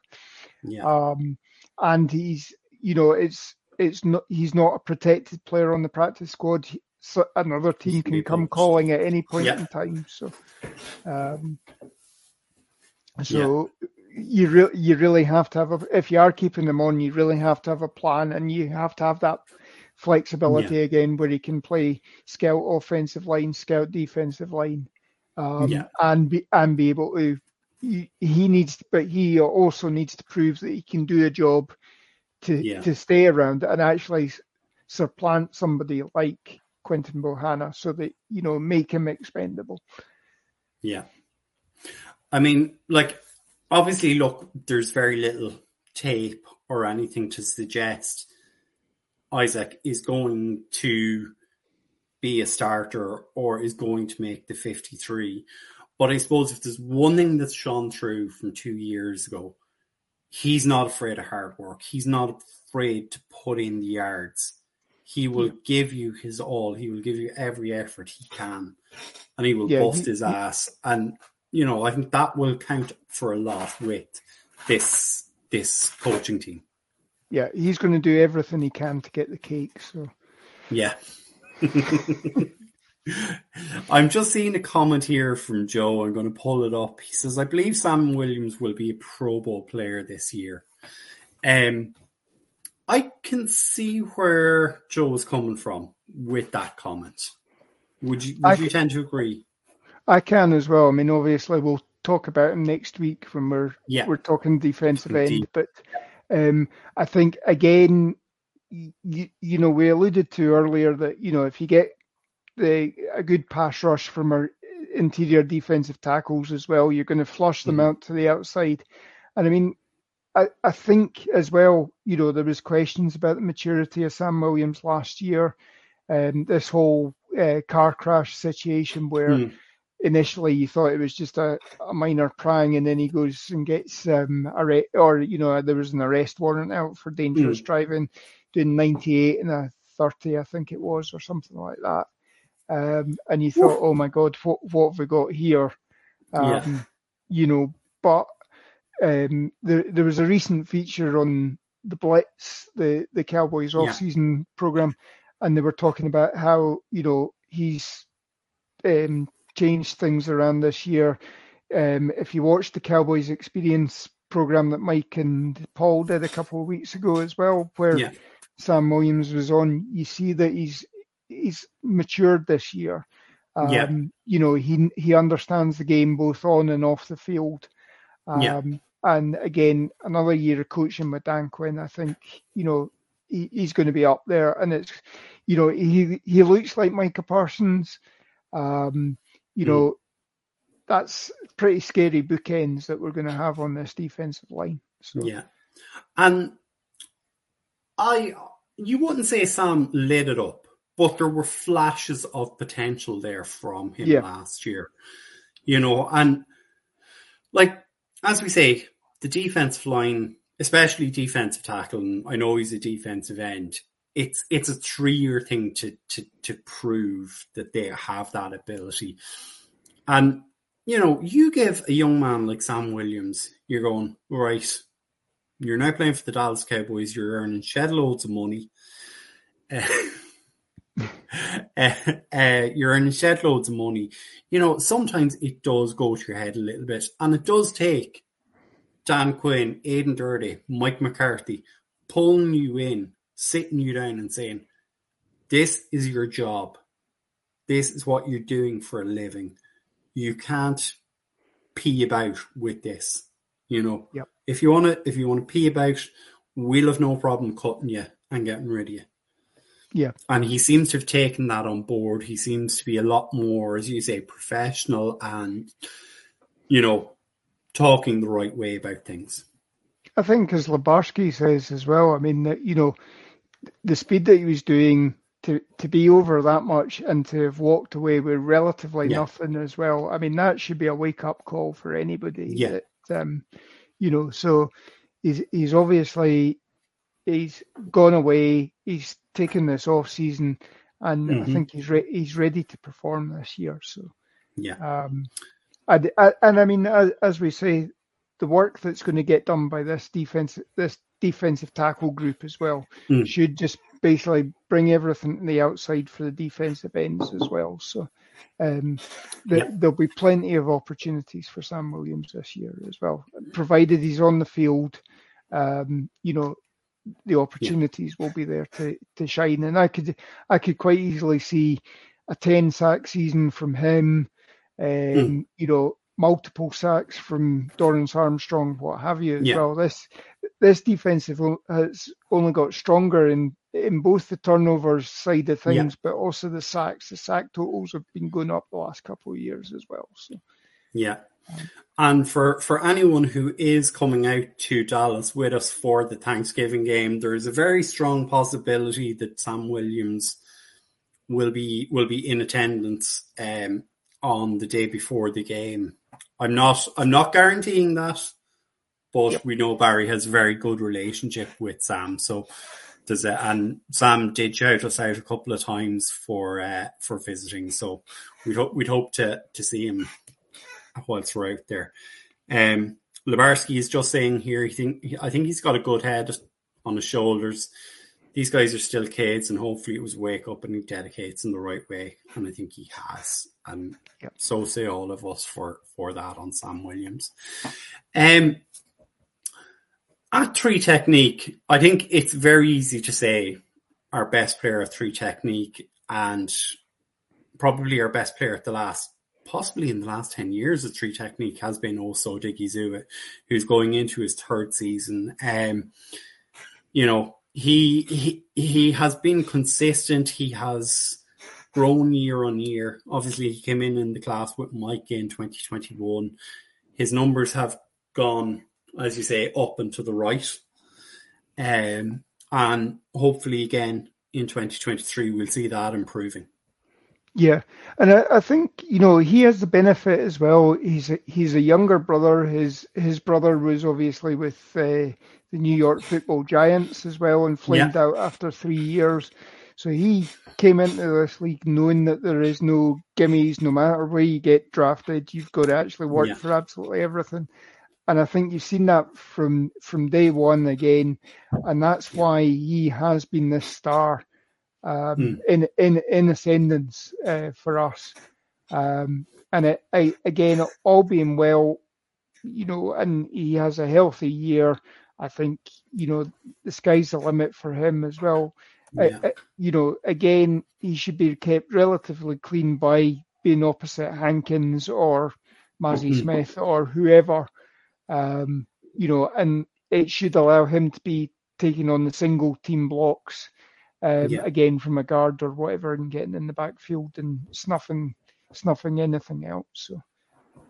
yeah, Um, and he's, you know, it's it's not he's not a protected player on the practice squad. He- So another team can come calling at any point Yeah. in time. So, um, so you really you really have to have a if you are keeping them on, you really have to have a plan, and you have to have that flexibility yeah. again, where he can play scout offensive line, scout defensive line, um, yeah. and be and be able to. He, he needs, but he also needs to prove that he can do a job to yeah. to stay around and actually supplant somebody like Quinton Bohanna, so that you know make him expendable. Yeah, I mean, like obviously, look, there's very little tape or anything to suggest Isaac is going to be a starter or is going to make the 53. But I suppose if there's one thing that's shone through from two years ago, he's not afraid of hard work. He's not afraid to put in the yards. He will yeah. give you his all. He will give you every effort he can, and he will yeah, bust he, his ass. And you know, I think that will count for a lot with this this coaching team. Yeah, he's going to do everything he can to get the cake. So, yeah. I'm just seeing a comment here from Joe. I'm going to pull it up. He says, "I believe Sam Williams will be a Pro Bowl player this year." Um, I can see where Joe is coming from with that comment. Would you? Would I you tend to agree? I can as well. I mean, obviously, we'll talk about him next week when we're yeah. we're talking defensive end. But um, I think again, you, you know, we alluded to earlier that you know if you get the a good pass rush from our interior defensive tackles as well, you're going to flush them mm-hmm. out to the outside. And I mean, I, I think as well, you know, there was questions about the maturity of Sam Williams last year. Um, this whole uh, car crash situation where mm initially you thought it was just a, a minor prying, and then he goes and gets um arrest, or you know there was an arrest warrant out for dangerous mm. driving, doing 98 and a 30, I think it was, or something like that. Um, and you thought, oh my God, what what have we got here? Um, yeah. You know, but um, there there was a recent feature on the Blitz, the the Cowboys off season yeah. program, and they were talking about how you know he's um, changed things around this year. Um, if you watched the Cowboys Experience program that Mike and Paul did a couple of weeks ago as well, where yeah. Sam Williams was on, you see that he's he's matured this year. Um, yeah. You know, he he understands the game both on and off the field. Um, yeah. And again, another year of coaching with Dan Quinn, I think, you know, he, he's going to be up there. And it's, you know, he he looks like Micah Parsons. Um, you mm. know, that's pretty scary bookends that we're going to have on this defensive line. So. Yeah, and I, you wouldn't say Sam lit it up, but there were flashes of potential there from him yeah. last year. You know, and like as we say, the defensive line, especially defensive tackle, and I know he's a defensive end. It's it's a three year thing to to to prove that they have that ability. And you know, you give a young man like Sam Williams, you're going right. You're now playing for the Dallas Cowboys. You're earning shed loads of money. Uh, uh, uh, you're earning shed loads of money. You know, sometimes it does go to your head a little bit, and it does take Dan Quinn, Aden Durde, Mike McCarthy pulling you in, sitting you down, and saying, "This is your job. This is what you're doing for a living you can't pee about with this. You know, yep. if you want to, if you want to pee about, we'll have no problem cutting you and getting rid of you. Yeah. And he seems to have taken that on board. He seems to be a lot more, as you say, professional and, you know, talking the right way about things. I think, as Lebarski says as well, I mean, that, you know, the speed that he was doing to to be over that much and to have walked away with relatively yeah. nothing as well. I mean, that should be a wake up call for anybody. Yeah. That, um, you know, so he's he's obviously he's gone away. He's taken this off season, and mm-hmm. I think he's re- he's ready to perform this year. So yeah. Um, and, and I mean, as, as we say, the work that's going to get done by this defense, this defensive tackle group as well, mm. should just basically bring everything to the outside for the defensive ends as well. So um, the, yeah. there'll be plenty of opportunities for Sam Williams this year as well, provided he's on the field. Um, you know, the opportunities yeah. will be there to to shine. And I could I could quite easily see a ten sack season from him. Um, mm. You know, multiple sacks from Dorance Armstrong, what have you as yeah. well. This this defensive has only got stronger in in both the turnovers side of things, yeah. but also the sacks. The sack totals have been going up the last couple of years as well. So yeah. And for, for anyone who is coming out to Dallas with us for the Thanksgiving game, there is a very strong possibility that Sam Williams will be will be in attendance um, on the day before the game. I'm not I'm not guaranteeing that, but yep. we know Barry has a very good relationship with Sam. So does it, and Sam did shout us out a couple of times for uh, for visiting. So we'd hope we'd hope to to see him whilst we're out there. Um, Labarski is just saying here. He think I think he's got a good head on his shoulders. These guys are still kids, and hopefully it was wake up and he dedicates in the right way. And I think he has, and yep. so say all of us for for that on Sam Williams. Um, at three technique, I think it's very easy to say our best player at three technique and probably our best player at the last possibly in the last 10 years the three technique has been Osa Odighizuwa, who's going into his third season. Um, you know, he, he, he has been consistent. He has grown year on year. Obviously, he came in in the class with Mike in 2021. His numbers have gone, as you say, up and to the right. Um, and hopefully again in 2023, we'll see that improving. Yeah, and I, I, think you know he has the benefit as well. He's a, he's a younger brother. His his brother was obviously with uh, the New York Football Giants as well, and flamed yeah. out after three years. So he came into this league knowing that there is no gimmies. No matter where you get drafted, you've got to actually work yeah. for absolutely everything. And I think you've seen that from from day one again, and that's why he has been this star um, mm. in in in ascendance uh, for us. Um, and it, I, again, all being well, you know, and he has a healthy year. I think you know the sky's the limit for him as well. Yeah. Uh, you know, again, he should be kept relatively clean by being opposite Hankins or Mazi mm-hmm. Smith or whoever. Um, you know, and it should allow him to be taking on the single team blocks um, yeah. again from a guard or whatever, and getting in the backfield and snuffing snuffing anything else. So,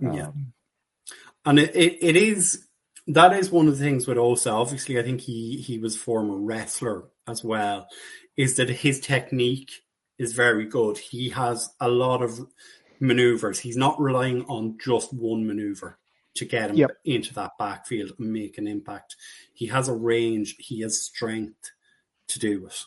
um, yeah, and it, it, it is that is one of the things with Osa. Obviously, I think he he was former wrestler as well. Is that his technique is very good. He has a lot of maneuvers. He's not relying on just one maneuver to get him yep. into that backfield and make an impact. He has a range. He has strength to do it.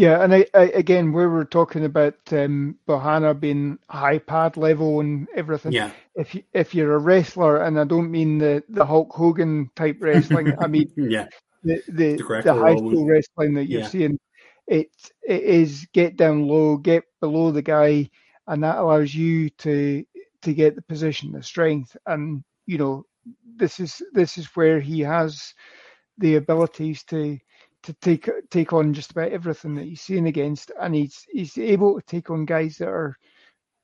Yeah, and I, I, again, we were talking about um, Bohanna being high pad level and everything. Yeah. If you, if you're a wrestler, and I don't mean the, the Hulk Hogan type wrestling, I mean yeah. the the, the, the high school wrestling that you're yeah. seeing. It it is get down low, get below the guy, and that allows you to to get the position, the strength, and you know this is this is where he has the abilities to to take take on just about everything that he's seeing against, and he's he's able to take on guys that are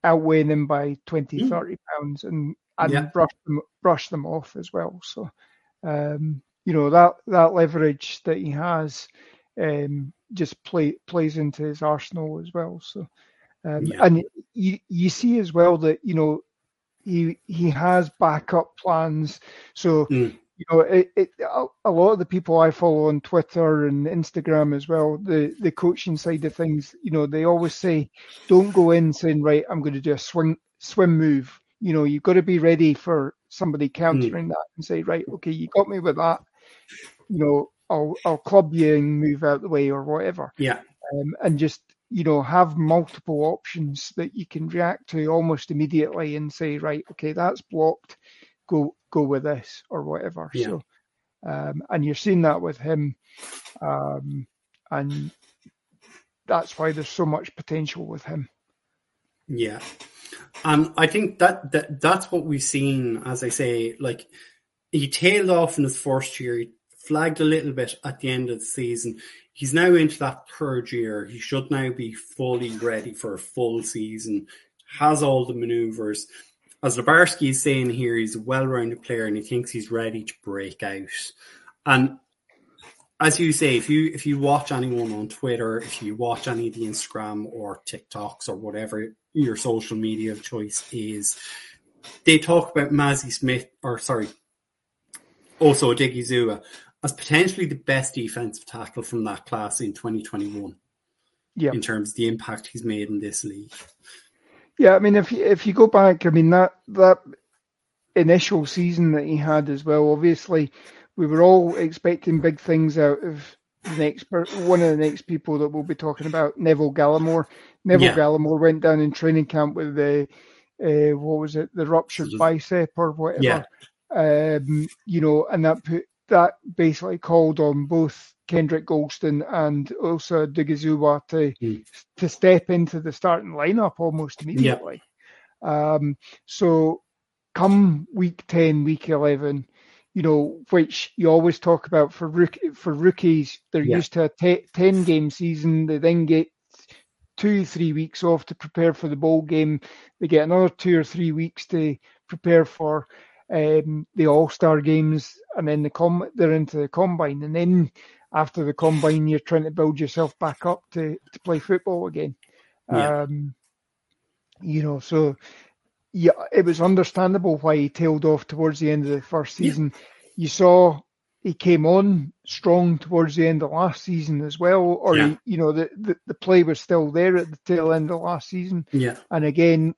outweighing him by 20, mm. 30 pounds, and and yeah. brush them brush them off as well. So, um, you know that that leverage that he has um, just play plays into his arsenal as well. So, um, yeah. and you you see as well that you know he he has backup plans. So. Mm you know, it, it, a lot of the people I follow on Twitter and Instagram as well, the, the coaching side of things, you know, they always say, don't go in saying, right, I'm going to do a swing, swim move. You know, you've got to be ready for somebody countering mm. that and say, right, okay, you got me with that. You know, I'll, I'll club you and move out the way or whatever. Yeah. Um, and just, you know, have multiple options that you can react to almost immediately and say, right, okay, that's blocked go go with this or whatever. Yeah. So, um, and you're seeing that with him, um, and that's why there's so much potential with him. Yeah, um, I think that, that that's what we've seen. As I say, like he tailed off in his first year, he flagged a little bit at the end of the season. He's now into that third year. He should now be fully ready for a full season, has all the maneuvers. As Lubarski is saying here, he's a well rounded player and he thinks he's ready to break out. And as you say, if you if you watch anyone on Twitter, if you watch any of the Instagram or TikToks or whatever your social media of choice is, they talk about Mazi Smith or sorry, Osa Odighizuwa as potentially the best defensive tackle from that class in 2021. Yeah. In terms of the impact he's made in this league. Yeah, I mean if you, if you go back, I mean that that initial season that he had as well, obviously we were all expecting big things out of the next one of the next people that we'll be talking about, Neville Gallimore. Neville yeah. Gallimore went down in training camp with the uh, what was it, the ruptured bicep or whatever. Yeah. Um, you know, and that put that basically called on both Kendrick Golston and Osa Odighizuwa to mm. to step into the starting lineup almost immediately. Yeah. Um, so come week ten, week eleven, you know, which you always talk about for rook, for rookies. They're yeah. used to a t- ten game season. They then get two, three weeks off to prepare for the bowl game. They get another two or three weeks to prepare for um, the All Star games, and then the com- they're into the combine, and then after the combine, you're trying to build yourself back up to to play football again. Yeah. Um, you know, so yeah, it was understandable why he tailed off towards the end of the first season. Yeah. You saw he came on strong towards the end of last season as well, or yeah. he, you know the, the, the play was still there at the tail end of last season. Yeah, and again,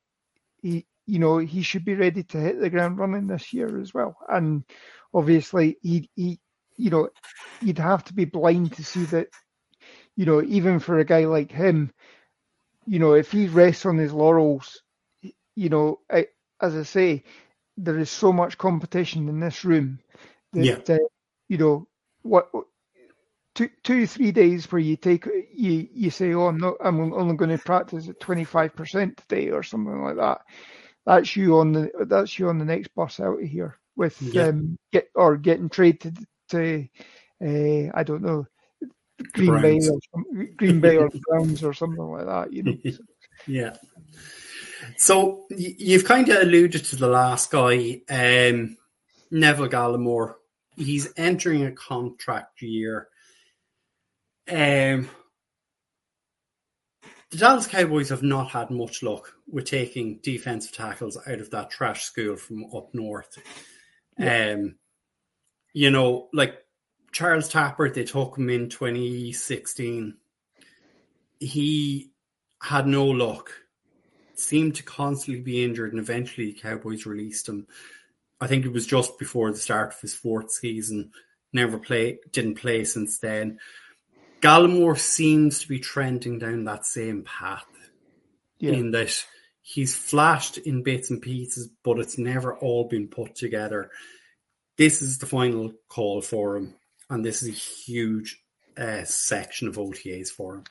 he you know he should be ready to hit the ground running this year as well. And obviously, he he you know you'd have to be blind to see that. You know, even for a guy like him, you know, if he rests on his laurels you know, I, as I say, there is so much competition in this room that, yeah. uh, you know, what two, two, three days where you take you you say, oh, I'm not, I'm only going to practice at twenty five percent today or something like that. That's you on the that's you on the next bus out of here with yeah. um get or getting traded I don't know, Green Bay or Green Bay or Browns or something like that. You know. yeah. So you've kind of alluded to the last guy, um, Neville Gallimore. He's entering a contract year. Um, the Dallas Cowboys have not had much luck with taking defensive tackles out of that trash school from up north. Yeah. Um, you know, like Charles Tapper, they took him in 2016. He had no luck seemed to constantly be injured, and eventually the Cowboys released him. I think it was just before the start of his fourth season. Never play, didn't play since then. Gallimore seems to be trending down that same path. Yeah. In that he's flashed in bits and pieces, but it's never all been put together. This is the final call for him, and this is a huge uh, section of OTAs for him.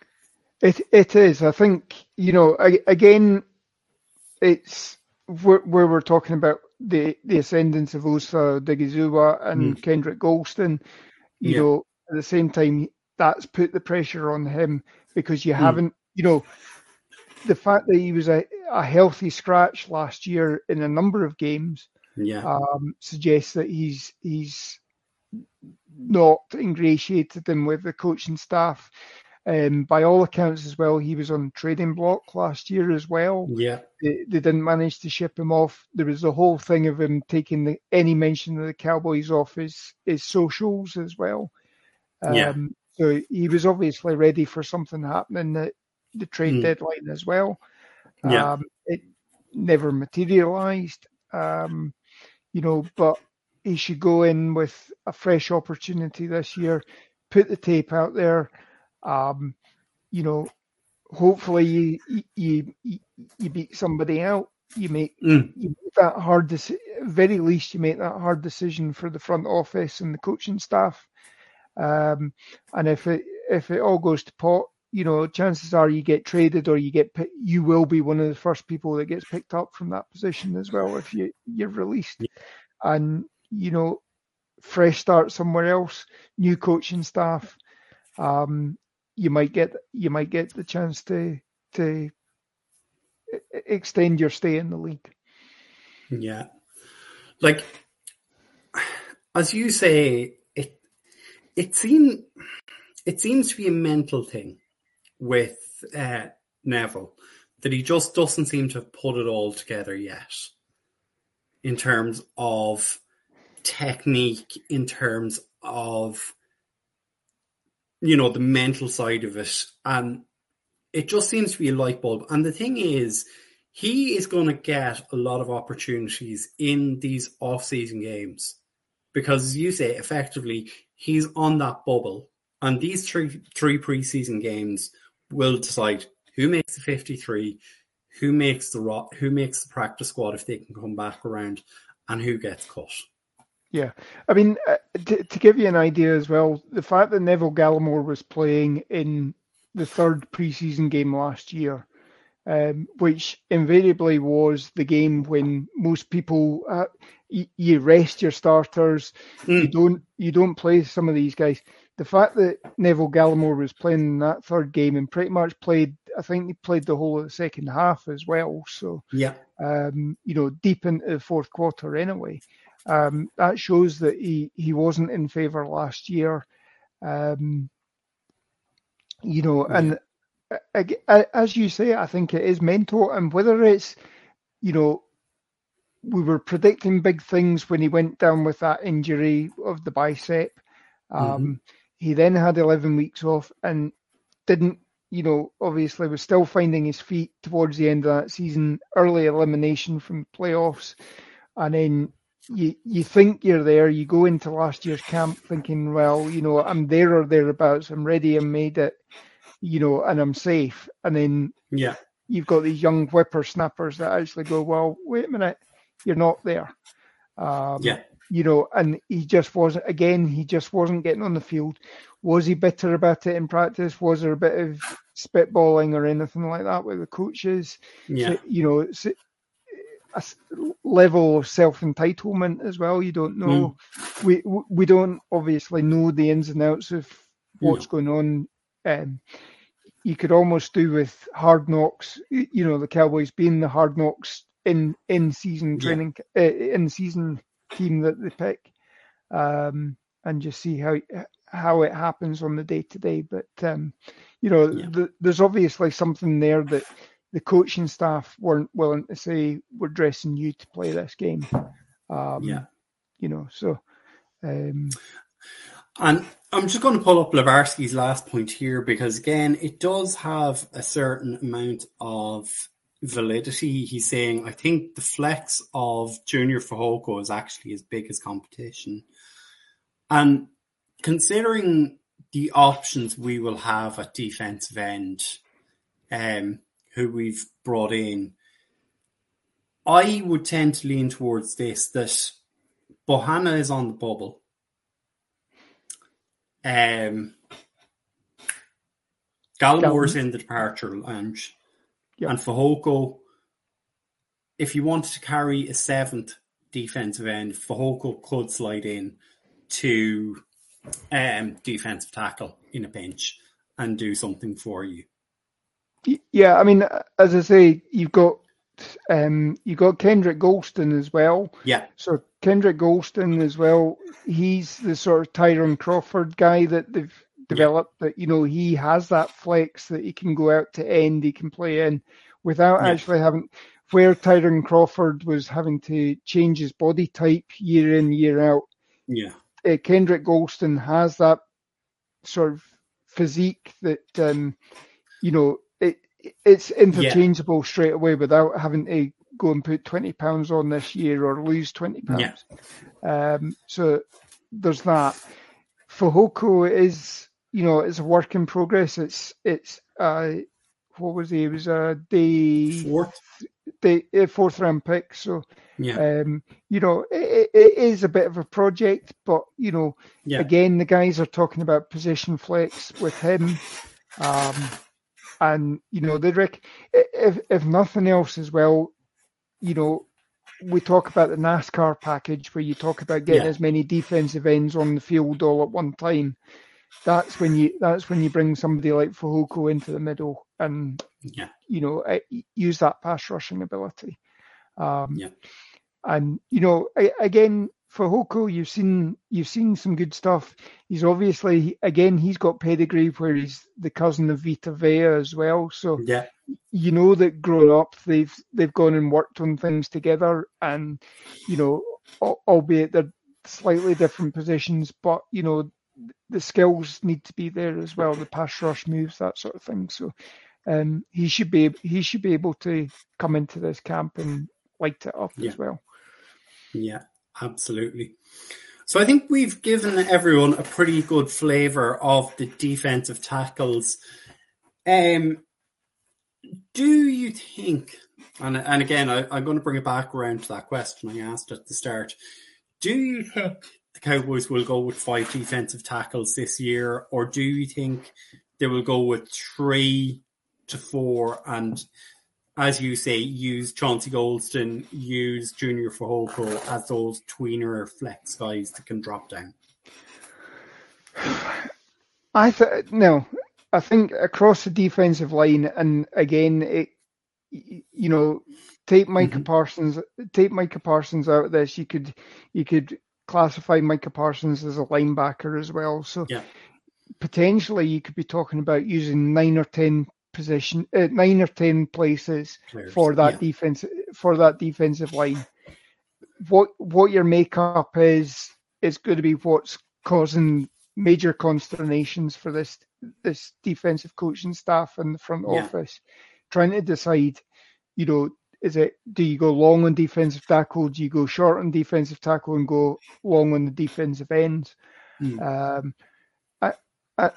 It it is. I think you know. again, it's where, where we're talking about the the ascendance of Osa Odighizuwa and mm. Kendrick Golston. You yeah. know, at the same time, that's put the pressure on him because you mm. haven't, you know, the fact that he was a, a healthy scratch last year in a number of games yeah. um, suggests that he's he's not ingratiated him with the coaching staff. Um, by all accounts, as well, he was on trading block last year as well. Yeah, they, they, didn't manage to ship him off. There was a whole thing of him taking the, any mention of the Cowboys off his his socials as well. Um, yeah. So he was obviously ready for something happening at the trade mm. deadline as well. Yeah. Um, it never materialized. Um, you know, but he should go in with a fresh opportunity this year, put the tape out there um, you know, hopefully you you you beat somebody out. You make, mm. you make that hard decision. Very least, you make that hard decision for the front office and the coaching staff. Um, and if it if it all goes to pot, you know, chances are you get traded or you get you will be one of the first people that gets picked up from that position as well if you you're released. And you know, fresh start somewhere else, new coaching staff. Um, you might get you might get the chance to to extend your stay in the league. Yeah, like as you say, it it seems it seems to be a mental thing with uh, Neville that he just doesn't seem to have put it all together yet in terms of technique, in terms of you know the mental side of it, and it just seems to be a light bulb. And the thing is, he is going to get a lot of opportunities in these off-season games because, as you say, effectively he's on that bubble, and these three three preseason games will decide who makes the 53, who makes the who makes the practice squad if they can come back around, and who gets cut. Yeah, I mean, uh, to, to give you an idea as well, the fact that Neville Gallimore was playing in the third preseason game last year, um, which invariably was the game when most people uh, y- you rest your starters, mm. you don't you don't play some of these guys the fact that Neville Gallimore was playing in that third game and pretty much played, I think he played the whole of the second half as well. So, yeah, um, you know, deep into the fourth quarter anyway. Um, that shows that he, he wasn't in favour last year. Um, you know, yeah. and as you say, I think it is mental. And whether it's, you know, we were predicting big things when he went down with that injury of the bicep. Um, mm-hmm. He then had 11 weeks off and didn't, you know, obviously was still finding his feet towards the end of that season, early elimination from playoffs. And then you, you think you're there, you go into last year's camp thinking, well, you know, I'm there or thereabouts, I'm ready, I made it, you know, and I'm safe. And then yeah, you've got these young whippersnappers that actually go, well, wait a minute, you're not there. Um, yeah you know, and he just wasn't. Again, he just wasn't getting on the field. Was he bitter about it in practice? Was there a bit of spitballing or anything like that with the coaches? Yeah, so, you know, it's a level of self entitlement as well. You don't know. Mm. We we don't obviously know the ins and outs of what's going on. Um, you could almost do with hard knocks. You know, the Cowboys being the hard knocks in in season training, yeah. uh, in season team that they pick, um, and just see how how it happens on the day to day. But um, you know, yeah. the, there's obviously something there that the coaching staff weren't willing to say we're dressing you to play this game. Um, yeah, you know, so. Um, and I'm just going to pull up Levarski's last point here because again, it does have a certain amount of validity. He's saying, I think the flex of Junior Fehoko is actually as big as competition. And considering the options we will have at defensive end, um, who we've brought in, I would tend to lean towards this that Bohanna is on the bubble. Um, Gallimore's in the departure lounge. Yep. And Fehoko, if you wanted to carry a seventh defensive end, Fehoko could slide in to um, defensive tackle in a pinch and do something for you. Yeah, I mean, as I say, you've got um, you got Kendrick Golston as well. Yeah. So Kendrick Golston as well. He's the sort of Tyrone Crawford guy that they've developed yeah. that you know he has that flex that he can go out to end, he can play in without yeah. actually having where Tyrone Crawford was having to change his body type year in year out. Yeah, uh, Kendrick Golston has that sort of physique that um, you know it it's interchangeable yeah. straight away without having to go and put twenty pounds on this year or lose twenty pounds. Yeah. Um, so there's that. Fehoko is you know, it's a work in progress. It's it's uh, what was he? It was a day fourth, day fourth round pick. So yeah, um, you know, it, it is a bit of a project, but you know, yeah. again, the guys are talking about position flex with him. Um, and you know, the Rick, if if nothing else as well, you know, we talk about the NASCAR package where you talk about getting yeah. as many defensive ends on the field all at one time. That's when you that's when you bring somebody like Fehoko into the middle and yeah. you know eh, use that pass rushing ability. Um, yeah. And you know, again, Fehoko, you've seen you've seen some good stuff. He's obviously again he's got pedigree where he's the cousin of Vita Vea as well. So yeah, you know that growing up they've they've gone and worked on things together, and you know, albeit they're slightly different positions, but you know the skills need to be there as well. The pass rush moves, that sort of thing. So um, he should be he should be able to come into this camp and light it up yeah. as well. Yeah, absolutely. So I think we've given everyone a pretty good flavour of the defensive tackles. Um, do you think, and, and again, I, I'm going to bring it back around to that question I asked at the start. Do you think the Cowboys will go with five defensive tackles this year, or do you think they will go with three to four and as you say, use Chauncey Golston, use Junior Fehoko as those tweener flex guys that can drop down? I th- no, I think across the defensive line, and again, it, you know, take Micah mm-hmm. Parsons, take Micah Parsons out of this. You could, you could classify Micah Parsons as a linebacker as well. So yeah. potentially, you could be talking about using nine or ten position, uh, nine or ten places Players. for that yeah. defense for that defensive line. What what your makeup is is going to be what's causing major consternations for this this defensive coaching staff and the front yeah. office, trying to decide, you know, is it do you go long on defensive tackle? Do you go short on defensive tackle and go long on the defensive ends? Mm. Um, I, I,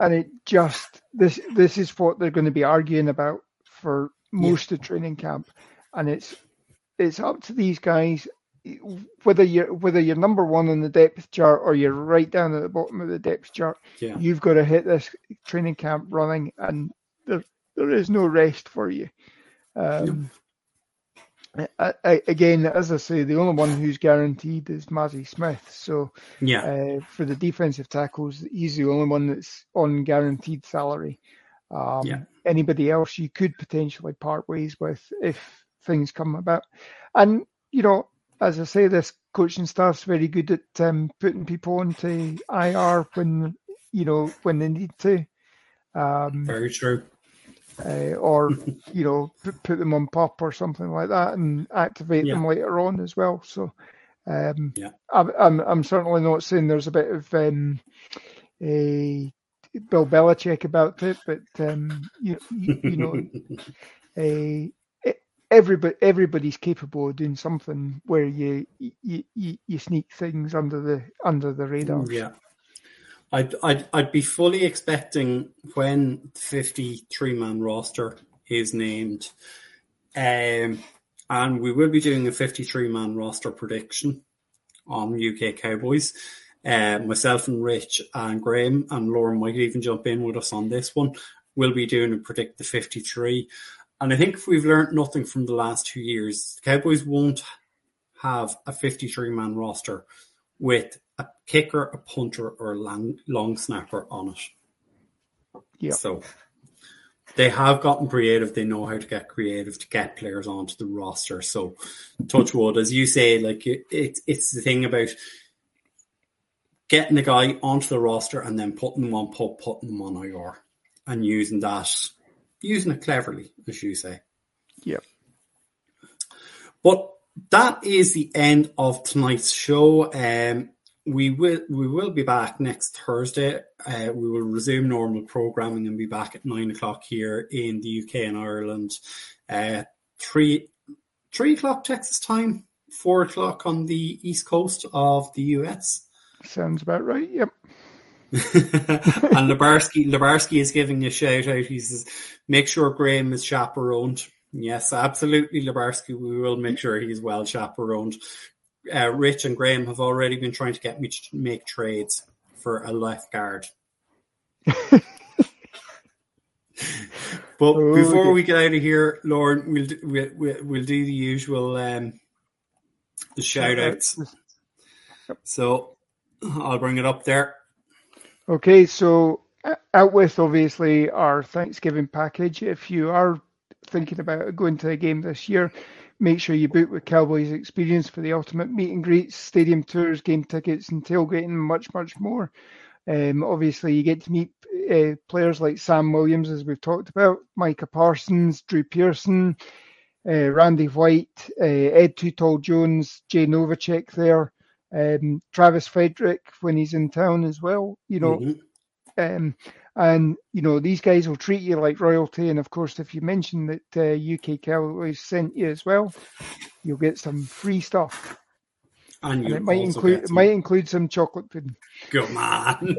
and it just this this is what they're going to be arguing about for most yeah. of training camp, and it's it's up to these guys whether you're whether you're number one on the depth chart or you're right down at the bottom of the depth chart. Yeah. You've got to hit this training camp running, and there there is no rest for you. Um, I, I, again, as I say, the only one who's guaranteed is Mazi Smith. So, yeah, uh, for the defensive tackles, he's the only one that's on guaranteed salary. Um, yeah. Anybody else you could potentially part ways with if things come about. And you know, as I say, this coaching staff's very good at um, putting people onto IR when you know when they need to. Um, very true uh, or you know put, put, them on PUP or something like that and activate yeah. them later on as well. So um, yeah, I'm, I'm, I'm certainly not saying there's a bit of um, a Bill Belichick about it, but um, you, you, you know, a everybody everybody's capable of doing something where you you, you, you sneak things under the under the radar. Yeah. I'd, I'd, I'd be fully expecting when 53 man roster is named, um, and we will be doing a 53 man roster prediction on UK Cowboys. Uh, myself and Rich and Graham and Lorne might even jump in with us on this one. We'll be doing a predict the 53. And I think if we've learned nothing from the last two years, the Cowboys won't have a 53 man roster with a kicker, a punter, or a long, long snapper on it. Yeah. So they have gotten creative. They know how to get creative to get players onto the roster. So, touch wood, as you say, like it, it, it's the thing about getting a guy onto the roster and then putting them on PUP, putting them on IR, and using that, using it cleverly, as you say. Yeah. But that is the end of tonight's show. Um, we will we will be back next Thursday. Uh, we will resume normal programming and be back at nine o'clock here in the UK and Ireland. Uh, three three o'clock Texas time, four o'clock on the east coast of the US. Sounds about right. Yep. and Lebarski Lebarski is giving a shout out. He says, "Make sure Graham is chaperoned." Yes, absolutely, Lebarski. We will make sure he's well chaperoned uh, Rich and Graham have already been trying to get me to make trades for a lifeguard. but oh, before we get out of here, Lorne, we'll we'll, we'll do the usual um, the shout outs. So I'll bring it up there. Okay, so out with obviously our Thanksgiving package. If you are thinking about going to a game this year, make sure you book with Cowboys Experience for the ultimate meet and greets, stadium tours, game tickets, and tailgating, much, much more. Um, obviously, you get to meet uh, players like Sam Williams, as we've talked about, Micah Parsons, Drew Pearson, uh, Randy White, uh, Ed Too Tall Jones, Jay Novacek there, um, Travis Frederick when he's in town as well. You know, mm-hmm. um, and you know these guys will treat you like royalty. And of course, if you mention that uh, UK Cowboys sent you as well, you'll get some free stuff. And, and it might include it might include some chocolate pudding. Good man.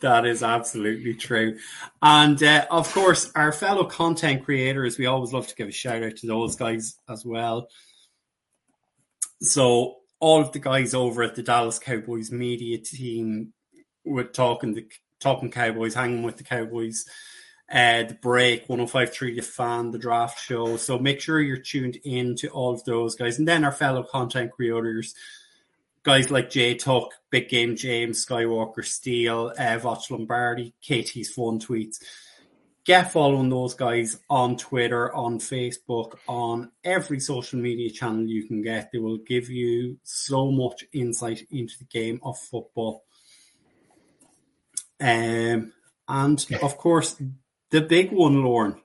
that is absolutely true. And uh, of course, our fellow content creators, we always love to give a shout out to those guys as well. So all of the guys over at the Dallas Cowboys media team were talking the talking Cowboys, hanging with the Cowboys uh, the break, 1053 The Fan, the draft show. So make sure you're tuned in to all of those guys. And then our fellow content creators, guys like Jay Tuck, Big Game James, Skywalker Steel, uh, Voch Lombardi, Katie's Fun Tweets. Get following those guys on Twitter, on Facebook, on every social media channel you can get. They will give you so much insight into the game of football. Um, and of course, the big one, Lorne.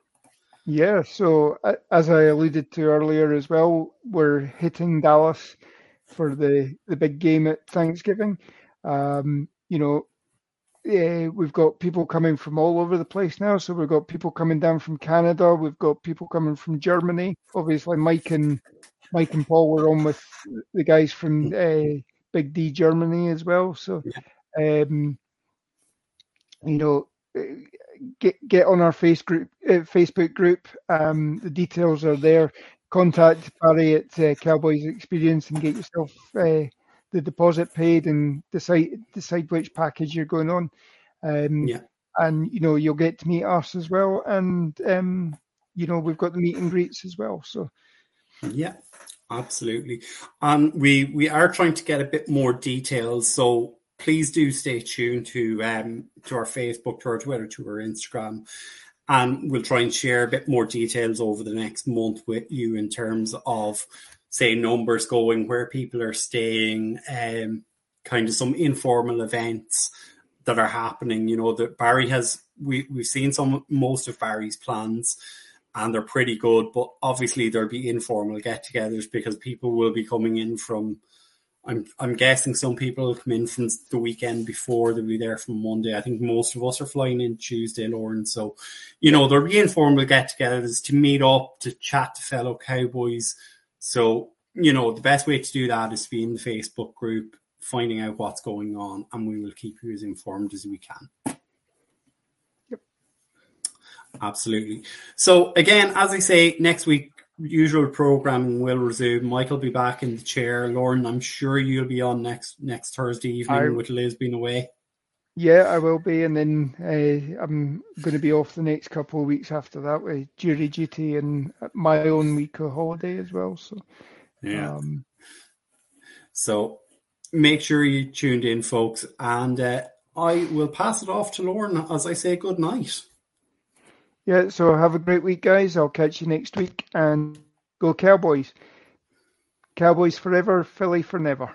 Yeah, so as I alluded to earlier as well, we're hitting Dallas for the, the big game at Thanksgiving. Um, you know, yeah, we've got people coming from all over the place now. So we've got people coming down from Canada. We've got people coming from Germany. Obviously, Mike and Mike and Paul were on with the guys from uh, Big D Germany as well. So, um, you know, get get on our face group, uh, Facebook group. Um, the details are there. Contact Barry at uh, Cowboys Experience and get yourself uh, the deposit paid and decide decide which package you're going on. Um, yeah. And you know you'll get to meet us as well, and um, you know we've got the meet and greets as well. So yeah, absolutely. And we we are trying to get a bit more details. So please do stay tuned to um, to our Facebook, to our Twitter, to our Instagram, and we'll try and share a bit more details over the next month with you in terms of say numbers going, where people are staying, um, kind of some informal events that are happening. You know, that Barry has we we've seen some most of Barry's plans and they're pretty good, but obviously there'll be informal get-togethers because people will be coming in from I'm I'm guessing some people come in from the weekend before they'll be there from Monday. I think most of us are flying in Tuesday, Lorne. So, you know, there'll be informal get-togethers to meet up, to chat to fellow Cowboys. So, you know, the best way to do that is to be in the Facebook group, finding out what's going on, and we will keep you as informed as we can. Yep. Absolutely. So again, as I say, next week usual programming will resume. Mike will be back in the chair. Lorne, I'm sure you'll be on next next Thursday evening I, with Liz being away. Yeah, I will be, and then uh, I'm going to be off the next couple of weeks after that with jury duty and my own week of holiday as well. So, yeah. Um, so make sure you tuned in, folks, and uh, I will pass it off to Lorne as I say good night. Yeah, so have a great week, guys. I'll catch you next week and go Cowboys. Cowboys forever, Philly for never.